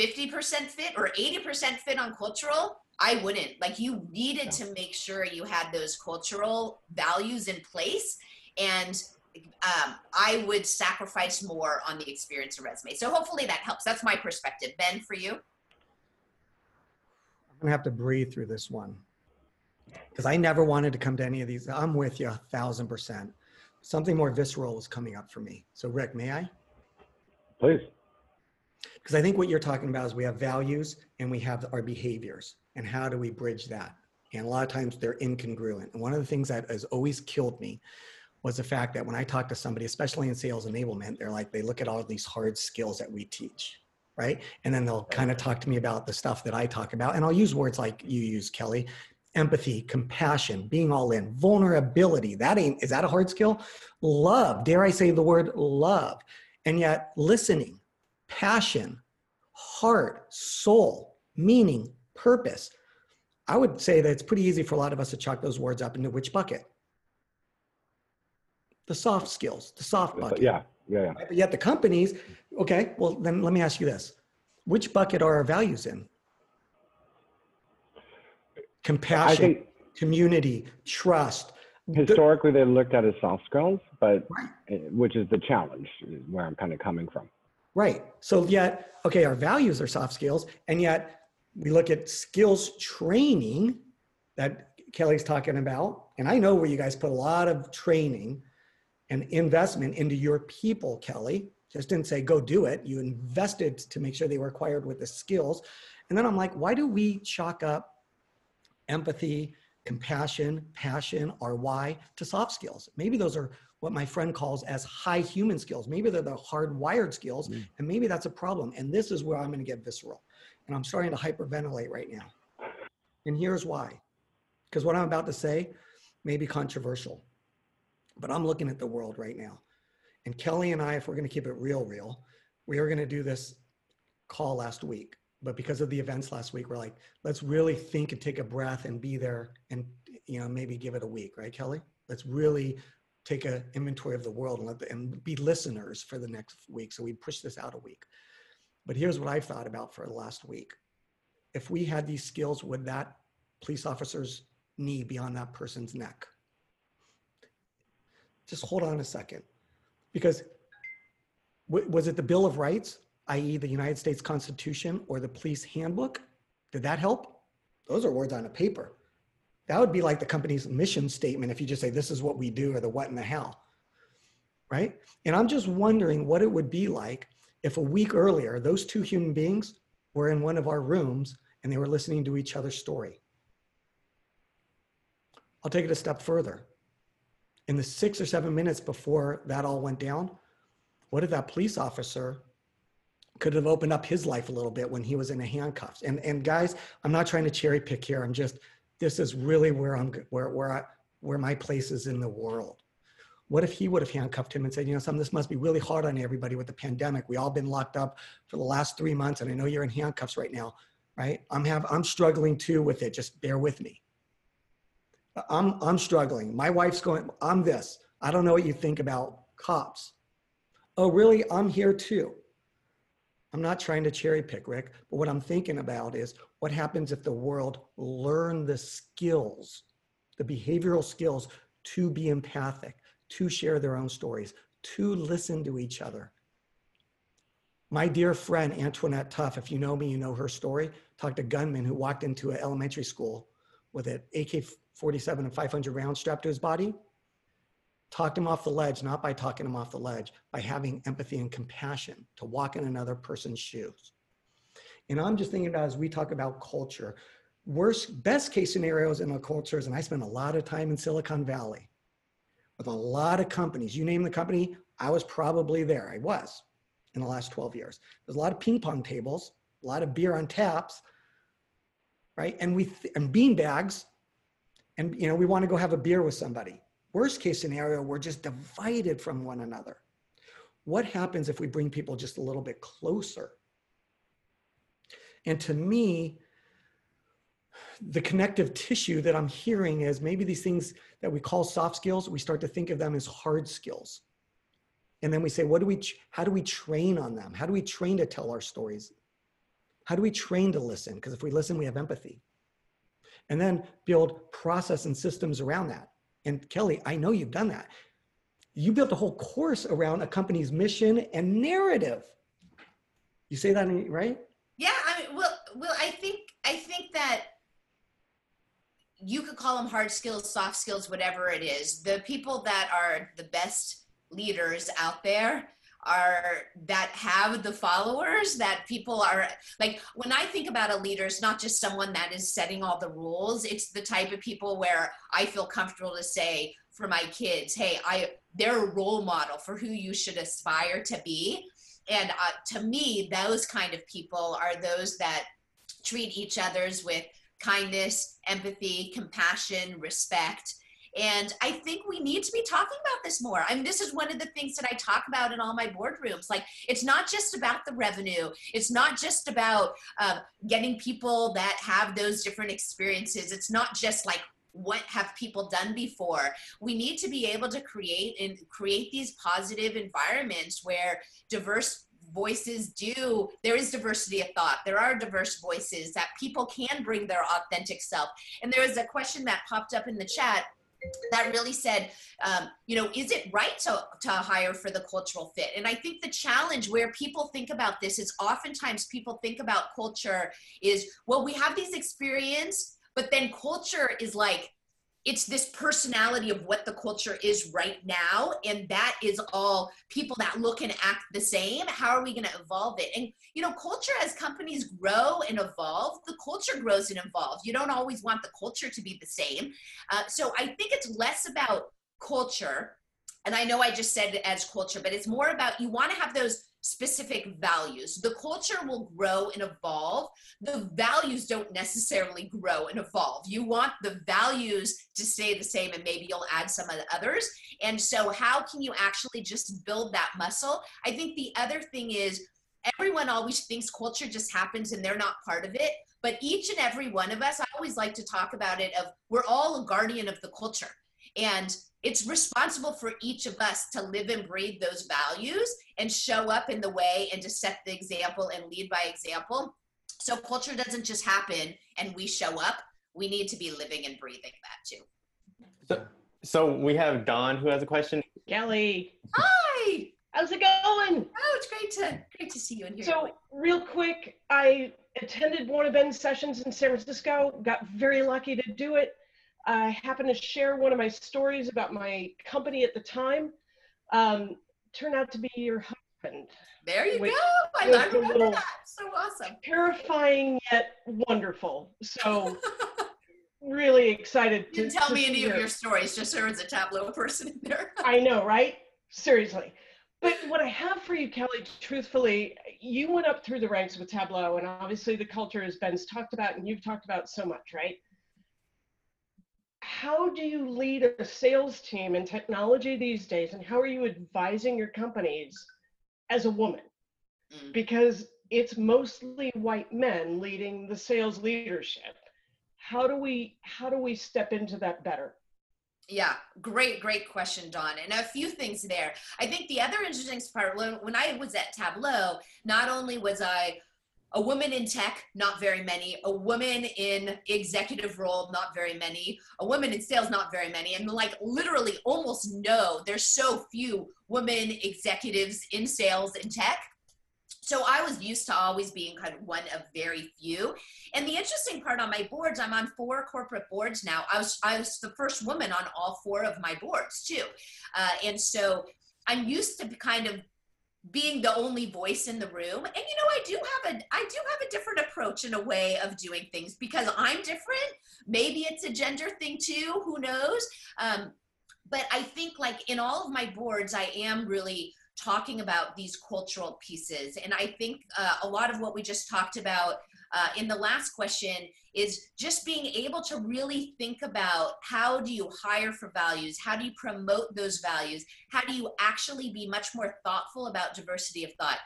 50% fit or 80% fit on cultural, I wouldn't. Like you needed to make sure you had those cultural values in place, and um, I would sacrifice more on the experience and resume. So hopefully that helps. That's my perspective. Ben, for you. I'm gonna have to breathe through this one because I never wanted to come to any of these. I'm with you a thousand percent. Something more visceral is coming up for me. So, Rick, may I? Please. Because I think what you're talking about is we have values and we have our behaviors, and how do we bridge that? And a lot of times they're incongruent. And one of the things that has always killed me was the fact that when I talk to somebody, especially in sales enablement, they're like, they look at all these hard skills that we teach, right? And then they'll kind of talk to me about the stuff that I talk about. And I'll use words like you use, Kelly empathy, compassion, being all in, vulnerability. That ain't, is that a hard skill? Love, dare I say the word love? And yet, listening, passion, heart, soul, meaning, purpose. I would say that it's pretty easy for a lot of us to chalk those words up into which bucket? The soft skills, the soft bucket. Yeah, yeah, yeah. But yet the companies, okay, well, then let me ask you this. Which bucket are our values in? Compassion, think community, trust. Historically they looked at as soft skills, but Right. which is the challenge, is where I'm kind of coming from. Right. So yet, okay, our values are soft skills, and yet we look at skills training that Kelly's talking about. And I know where you guys put a lot of training and investment into your people, Kelly. Just didn't say go do it. You invested to make sure they were acquired with the skills. And then I'm like, why do we chalk up empathy, compassion, passion, or why to soft skills? Maybe those are what my friend calls as high human skills. Maybe they're the hardwired skills, Mm. and maybe that's a problem. And this is where I'm going to get visceral. And I'm starting to hyperventilate right now. And here's why. Because what I'm about to say may be controversial, but I'm looking at the world right now. And Kelly and I, if we're going to keep it real, real, we were going to do this call last week. But because of the events last week, we're like, let's really think and take a breath and be there and, you know, maybe give it a week, right, Kelly? Let's really take an inventory of the world and let the, and be listeners for the next week. So we push this out a week. But here's what I've thought about for the last week. If we had these skills, would that police officer's knee be on that person's neck? Just hold on a second. Because was it the Bill of Rights, i.e., the United States Constitution or the police handbook? Did that help? Those are words on a paper. That would be like the company's mission statement if you just say, this is what we do or the what and the how. Right? And I'm just wondering what it would be like if a week earlier, those two human beings were in one of our rooms and they were listening to each other's story. I'll take it a step further. In the six or seven minutes before that all went down, what if that police officer could have opened up his life a little bit when he was in the handcuffs? And and guys, I'm not trying to cherry pick here. I'm just this is really where I'm where where I where my place is in the world. What if he would have handcuffed him and said, you know, some this must be really hard on everybody with the pandemic. We all been locked up for the last three months, and I know you're in handcuffs right now, right? I'm have I'm struggling too with it. Just bear with me. I'm I'm struggling. My wife's going, I'm this. I don't know what you think about cops. Oh, really? I'm here too. I'm not trying to cherry pick, Rick, but what I'm thinking about is what happens if the world learn the skills, the behavioral skills to be empathic, to share their own stories, to listen to each other. My dear friend Antoinette Tuff, if you know me, you know her story. Talked to a gunman who walked into an elementary school with an AK-47 and 500 rounds strapped to his body. Talked him off the ledge, not by talking him off the ledge, by having empathy and compassion to walk in another person's shoes. And I'm just thinking about as we talk about culture, worst, best case scenarios in our cultures, and I spent a lot of time in Silicon Valley with a lot of companies. You name the company, I was probably there. I was in the last 12 years. There's a lot of ping pong tables, a lot of beer on taps, right? And we th- and bean bags, and you know we want to go have a beer with somebody. Worst case scenario, we're just divided from one another. What happens if we bring people just a little bit closer? And to me, the connective tissue that I'm hearing is maybe these things that we call soft skills, we start to think of them as hard skills. And then we say, what do we, how do we train on them? How do we train to tell our stories? How do we train to listen? Because if we listen, we have empathy. And then build process and systems around that. And Kelly, I know you've done that. You built a whole course around a company's mission and narrative. You say that, right? Yeah, I mean, well, well, I think I think that you could call them hard skills, soft skills, whatever it is. The people that are the best leaders out there are that have the followers that people are like when i think about a leader it's not just someone that is setting all the rules. It's the type of people where i feel comfortable to say for my kids hey i they're a role model for who you should aspire to be. And uh, to me those kind of people are those that treat each others with kindness empathy compassion respect and I think we need to be talking about this more. I mean, this is one of the things that I talk about in all my boardrooms. Like, it's not just about the revenue, it's not just about uh, getting people that have those different experiences. It's not just like, what have people done before we need to be able to create and create these positive environments where diverse voices do there is diversity of thought there are diverse voices that people can bring their authentic self and there was a question that popped up in the chat that really said, um, you know, is it right to, to hire for the cultural fit? And I think the challenge where people think about this is oftentimes people think about culture is, well, we have these experience, but then culture is like, it's this personality of what the culture is right now and that is all people that look and act the same. How are we going to evolve it? And you know culture as companies grow and evolve the culture grows and evolves. You don't always want the culture to be the same. Uh, so i think it's less about culture and i know i just said it as culture but it's more about you want to have those specific values. The culture will grow and evolve. The values don't necessarily grow and evolve. You want the values to stay the same, and maybe you'll add some of the others. And so, how can you actually just build that muscle? I think the other thing is everyone always thinks culture just happens and they're not part of it. But each and every one of us, I always like to talk about it of we're all a guardian of the culture. And it's responsible for each of us to live and breathe those values and show up in the way and to set the example and lead by example. So culture doesn't just happen and we show up. We need to be living and breathing that too. So, so we have Don who has a question. Kelly, Hi. how's it going? Oh, it's great to great to see you in here. So, real quick, I attended one of Ben's sessions in San Francisco, got very lucky to do it. I happened to share one of my stories about my company at the time. Um, turned out to be your husband. there you go. I, remember that. So awesome. Terrifying yet wonderful. So, really excited to didn't tell to me any of your stories, just there was a tableau person in there. I know, right? Seriously. But what I have for you, Kelly, truthfully, you went up through the ranks with Tableau, and obviously the culture has Ben's talked about and you've talked about so much, right? How do you lead a sales team in technology these days, and how are you advising your companies as a woman? Mm. Because it's mostly white men leading the sales leadership. How do we how do we step into that better? Yeah, great, great question, Dawn. And a few things there. I think the other interesting part when, when I was at Tableau, not only was I a woman in tech, not very many, a woman in executive role, not very many, a woman in sales, not very many, and like literally almost no, there's so few women executives in sales and tech. So I was used to always being kind of one of very few. And the interesting part on my boards, I'm on four corporate boards now. I was I was the first woman on all four of my boards too, uh, and so I'm used to kind of being the only voice in the room. And you know, I do have a I do have a different approach and a way of doing things because I'm different. Maybe it's a gender thing too. Who knows? Um, but I think like in all of my boards, I am really talking about these cultural pieces. And I think uh, a lot of what we just talked about uh, in the last question is just being able to really think about how do you hire for values? How do you promote those values? How do you actually be much more thoughtful about diversity of thought?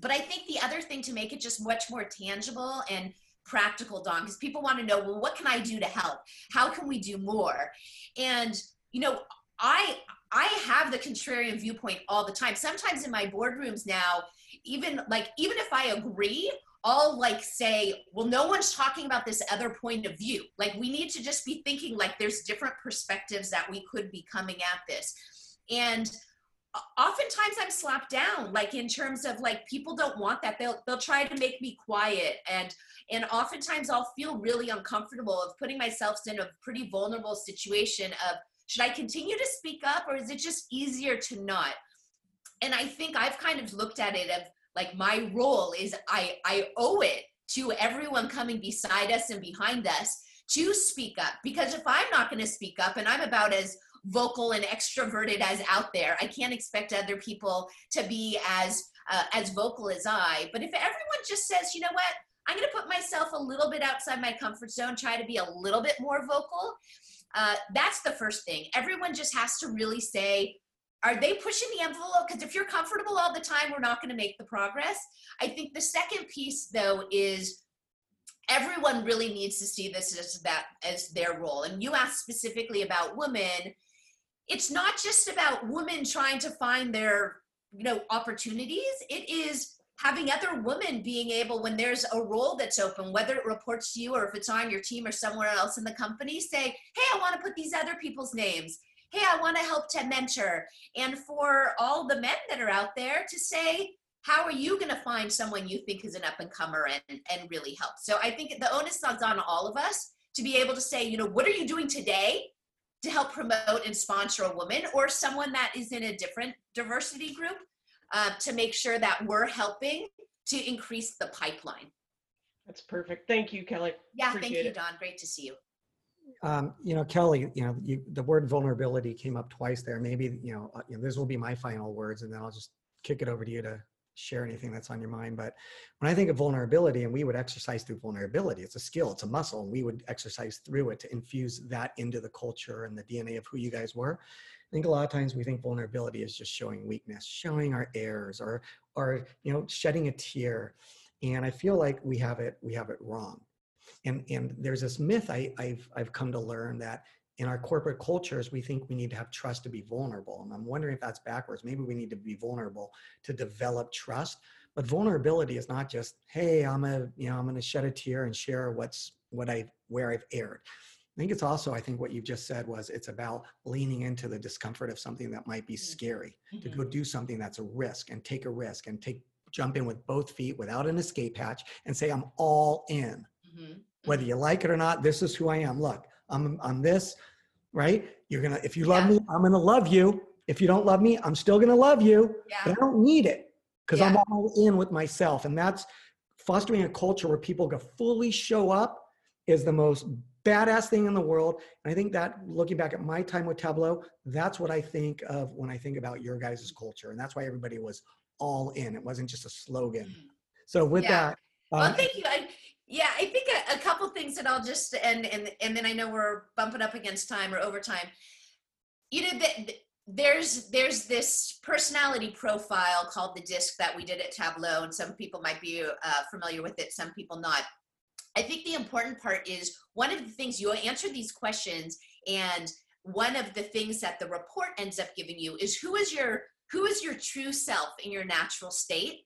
But I think the other thing to make it just much more tangible and practical, Don, because people want to know, well, what can I do to help? How can we do more? And, you know, I I have the contrarian viewpoint all the time. Sometimes in my boardrooms now, even like even if I agree, I'll like say, well, no one's talking about this other point of view. Like we need to just be thinking like there's different perspectives that we could be coming at this. And oftentimes I'm slapped down, like in terms of like people don't want that. They'll they'll try to make me quiet and and oftentimes I'll feel really uncomfortable of putting myself in a pretty vulnerable situation of should I continue to speak up or is it just easier to not? And I think I've kind of looked at it of like my role is I I owe it to everyone coming beside us and behind us to speak up because if I'm not going to speak up and I'm about as vocal and extroverted as out there, I can't expect other people to be as uh, as vocal as I. But if everyone just says, you know what, I'm going to put myself a little bit outside my comfort zone, try to be a little bit more vocal. Uh, that's the first thing. Everyone just has to really say, are they pushing the envelope? Because if you're comfortable all the time, we're not going to make the progress. I think the second piece, though, is everyone really needs to see this as that as their role. And you asked specifically about women. It's not just about women trying to find their, you know, opportunities. It is having other women being able when there's a role that's open whether it reports to you or if it's on your team or somewhere else in the company say hey i want to put these other people's names hey i want to help to mentor and for all the men that are out there to say how are you going to find someone you think is an up and comer and, and really help so i think the onus is on all of us to be able to say you know what are you doing today to help promote and sponsor a woman or someone that is in a different diversity group uh, to make sure that we're helping to increase the pipeline. That's perfect. Thank you, Kelly. Yeah, thank you, it. Don. Great to see you. Um, you know, Kelly, you know, you, the word vulnerability came up twice there. Maybe, you know, uh, you know, this will be my final words and then I'll just kick it over to you to share anything that's on your mind. But when I think of vulnerability, and we would exercise through vulnerability, it's a skill, it's a muscle, and we would exercise through it to infuse that into the culture and the DNA of who you guys were. I think a lot of times we think vulnerability is just showing weakness, showing our errors, or or you know, shedding a tear. And I feel like we have it we have it wrong. And and there's this myth I, I've I've come to learn that in our corporate cultures, we think we need to have trust to be vulnerable. And I'm wondering if that's backwards. Maybe we need to be vulnerable to develop trust. But vulnerability is not just, hey, I'm a, you know, I'm going to shed a tear and share what's what I where I've erred. I think it's also, I think what you've just said was it's about leaning into the discomfort of something that might be scary, to Mhm. go do something that's a risk and take a risk and take jump in with both feet without an escape hatch and say, I'm all in Mhm. whether you like it or not this is who i am look i'm i'm this right you're gonna if you love Yeah. me i'm gonna love you if you don't love me i'm still gonna love you Yeah. but i don't need it because i'm all in with myself and that's fostering a culture where people can fully show up is the most badass thing in the world and i think that looking back at my time with tableau that's what i think of when i think about your guys' culture and that's why everybody was all in it wasn't just a slogan so with Yeah. that Well, um, thank you. I, yeah, I think a, a couple things that I'll just and and and then I know we're bumping up against time or overtime. You know that there's there's this personality profile called the DISC that we did at Tableau, and some people might be uh, familiar with it, some people not. I think the important part is one of the things you answer these questions, and one of the things that the report ends up giving you is who is your who is your true self in your natural state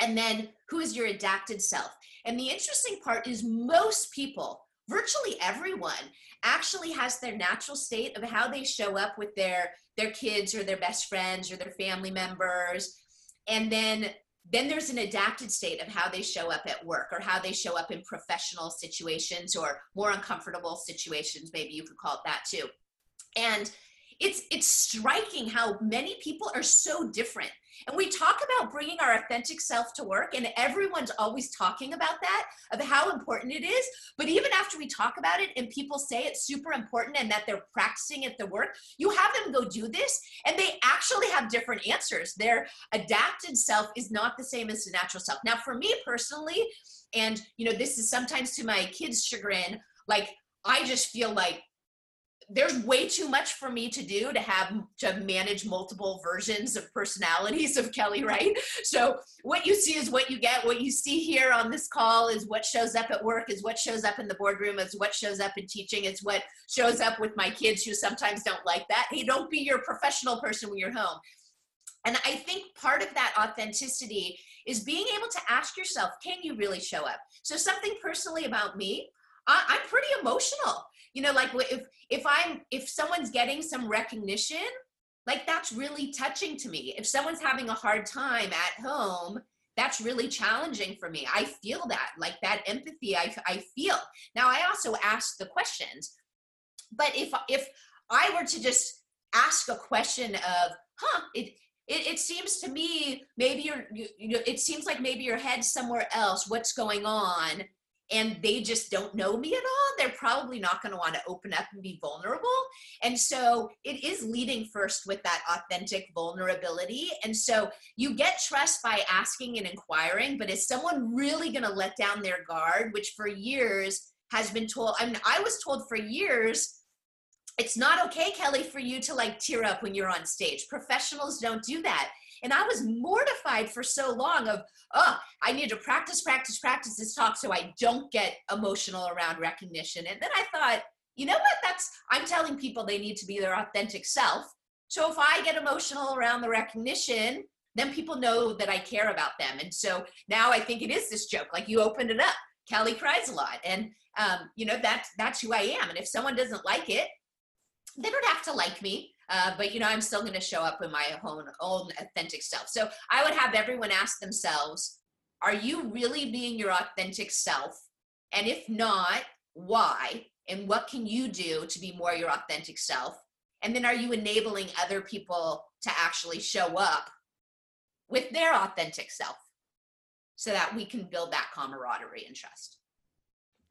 and then who is your adapted self? And the interesting part is most people virtually everyone actually has their natural state of how they show up with their their kids or their best friends or their family members. And then then there's an adapted state of how they show up at work or how they show up in professional situations or more uncomfortable situations maybe you could call it that too. And it's it's striking how many people are so different. And we talk about bringing our authentic self to work and everyone's always talking about that of how important it is. But even after we talk about it and people say it's super important and that they're practicing at the work you have them go do this and they actually have different answers. Their adapted self is not the same as the natural self. Now for me personally and you know this is sometimes to my kids chagrin like i just feel like there's way too much for me to do to have to manage multiple versions of personalities of Kelly Wright. So what you see is what you get. What you see here on this call is what shows up at work, is what shows up in the boardroom, is what shows up in teaching, it's what shows up with my kids who sometimes don't like that. Hey, don't be your professional person when you're home. And I think part of that authenticity is being able to ask yourself, can you really show up? So something personally about me, I'm pretty emotional you know like if if i'm if someone's getting some recognition like that's really touching to me. If someone's having a hard time at home that's really challenging for me. I feel that like that empathy i, I feel. Now i also ask the questions. But if if i were to just ask a question of huh it it, it seems to me maybe you're you, you know it seems like maybe your head's somewhere else. What's going on and they just don't know me at all, they're probably not going to want to open up and be vulnerable. And so it is leading first with that authentic vulnerability. And so you get trust by asking and inquiring, but is someone really going to let down their guard, which for years has been told? I mean, I was told for years. It's not okay, Kelly, for you to like tear up when you're on stage. Professionals don't do that. And I was mortified for so long of, oh, I need to practice, practice, practice this talk so I don't get emotional around recognition. And then I thought, you know what? That's, I'm telling people they need to be their authentic self. So if I get emotional around the recognition, then people know that I care about them. And so now I think it is this joke, like you opened it up. Kelly cries a lot. And, um, you know, that's, that's who I am. And if someone doesn't like it, they don't have to like me. Uh, but you know, I'm still going to show up in my own own authentic self. So I would have everyone ask themselves, are you really being your authentic self? And if not, why? And what can you do to be more your authentic self? And then are you enabling other people to actually show up with their authentic self so that we can build that camaraderie and trust?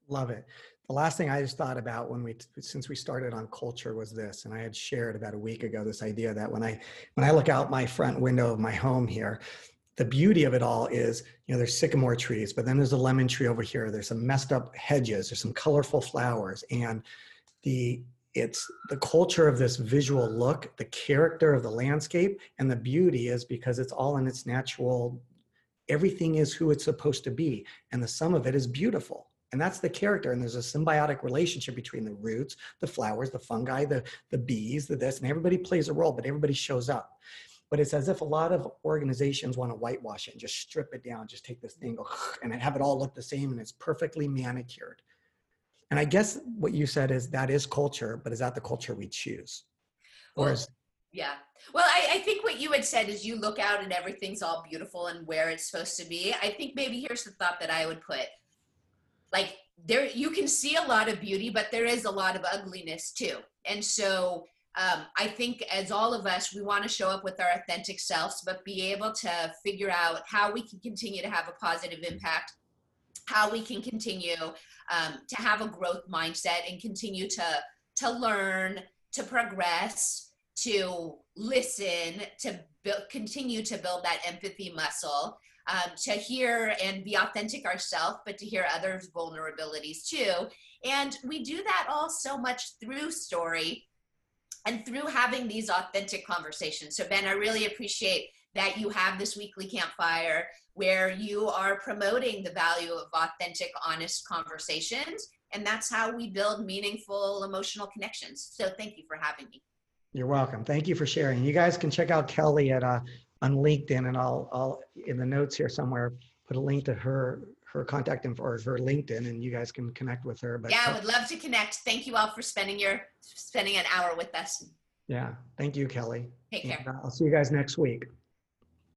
Love it. The last thing I just thought about when we, since we started on culture, was this, and I had shared about a week ago this idea that when I when I look out my front window of my home here, the beauty of it all is, you know, there's sycamore trees, but then there's a lemon tree over here. There's some messed up hedges. There's some colorful flowers, and the it's the culture of this visual look, the character of the landscape, and the beauty is because it's all in its natural. Everything is who it's supposed to be, and the sum of it is beautiful. And that's the character. And there's a symbiotic relationship between the roots, the flowers, the fungi, the, the bees, the this, and everybody plays a role, but everybody shows up. But it's as if a lot of organizations want to whitewash it and just strip it down, just take this thing, go, and have it all look the same and it's perfectly manicured. And I guess what you said is that is culture, but is that the culture we choose? Or Well, is, Yeah. Well, I, I think what you had said is you look out and everything's all beautiful and where it's supposed to be. I think maybe here's the thought that I would put. Like there you can see a lot of beauty, but there is a lot of ugliness too. And so um, I think as all of us, we want to show up with our authentic selves, but be able to figure out how we can continue to have a positive impact, how we can continue um, to have a growth mindset and continue to to learn, to progress, to listen, to build, continue to build that empathy muscle, um, to hear and be authentic ourselves, but to hear others' vulnerabilities too. And we do that all so much through story and through having these authentic conversations. So, Ben, I really appreciate that you have this weekly campfire where you are promoting the value of authentic, honest conversations. And that's how we build meaningful emotional connections. So, thank you for having me. you're welcome. Thank you for sharing. You guys can check out Kelly at uh, on LinkedIn, and I'll I'll in the notes here somewhere put a link to her her contact info or her LinkedIn, and you guys can connect with her. But Yeah, I would love to connect. Thank you all for spending your spending an hour with us. yeah, thank you, Kelly. Take care. And, uh, I'll see you guys next week.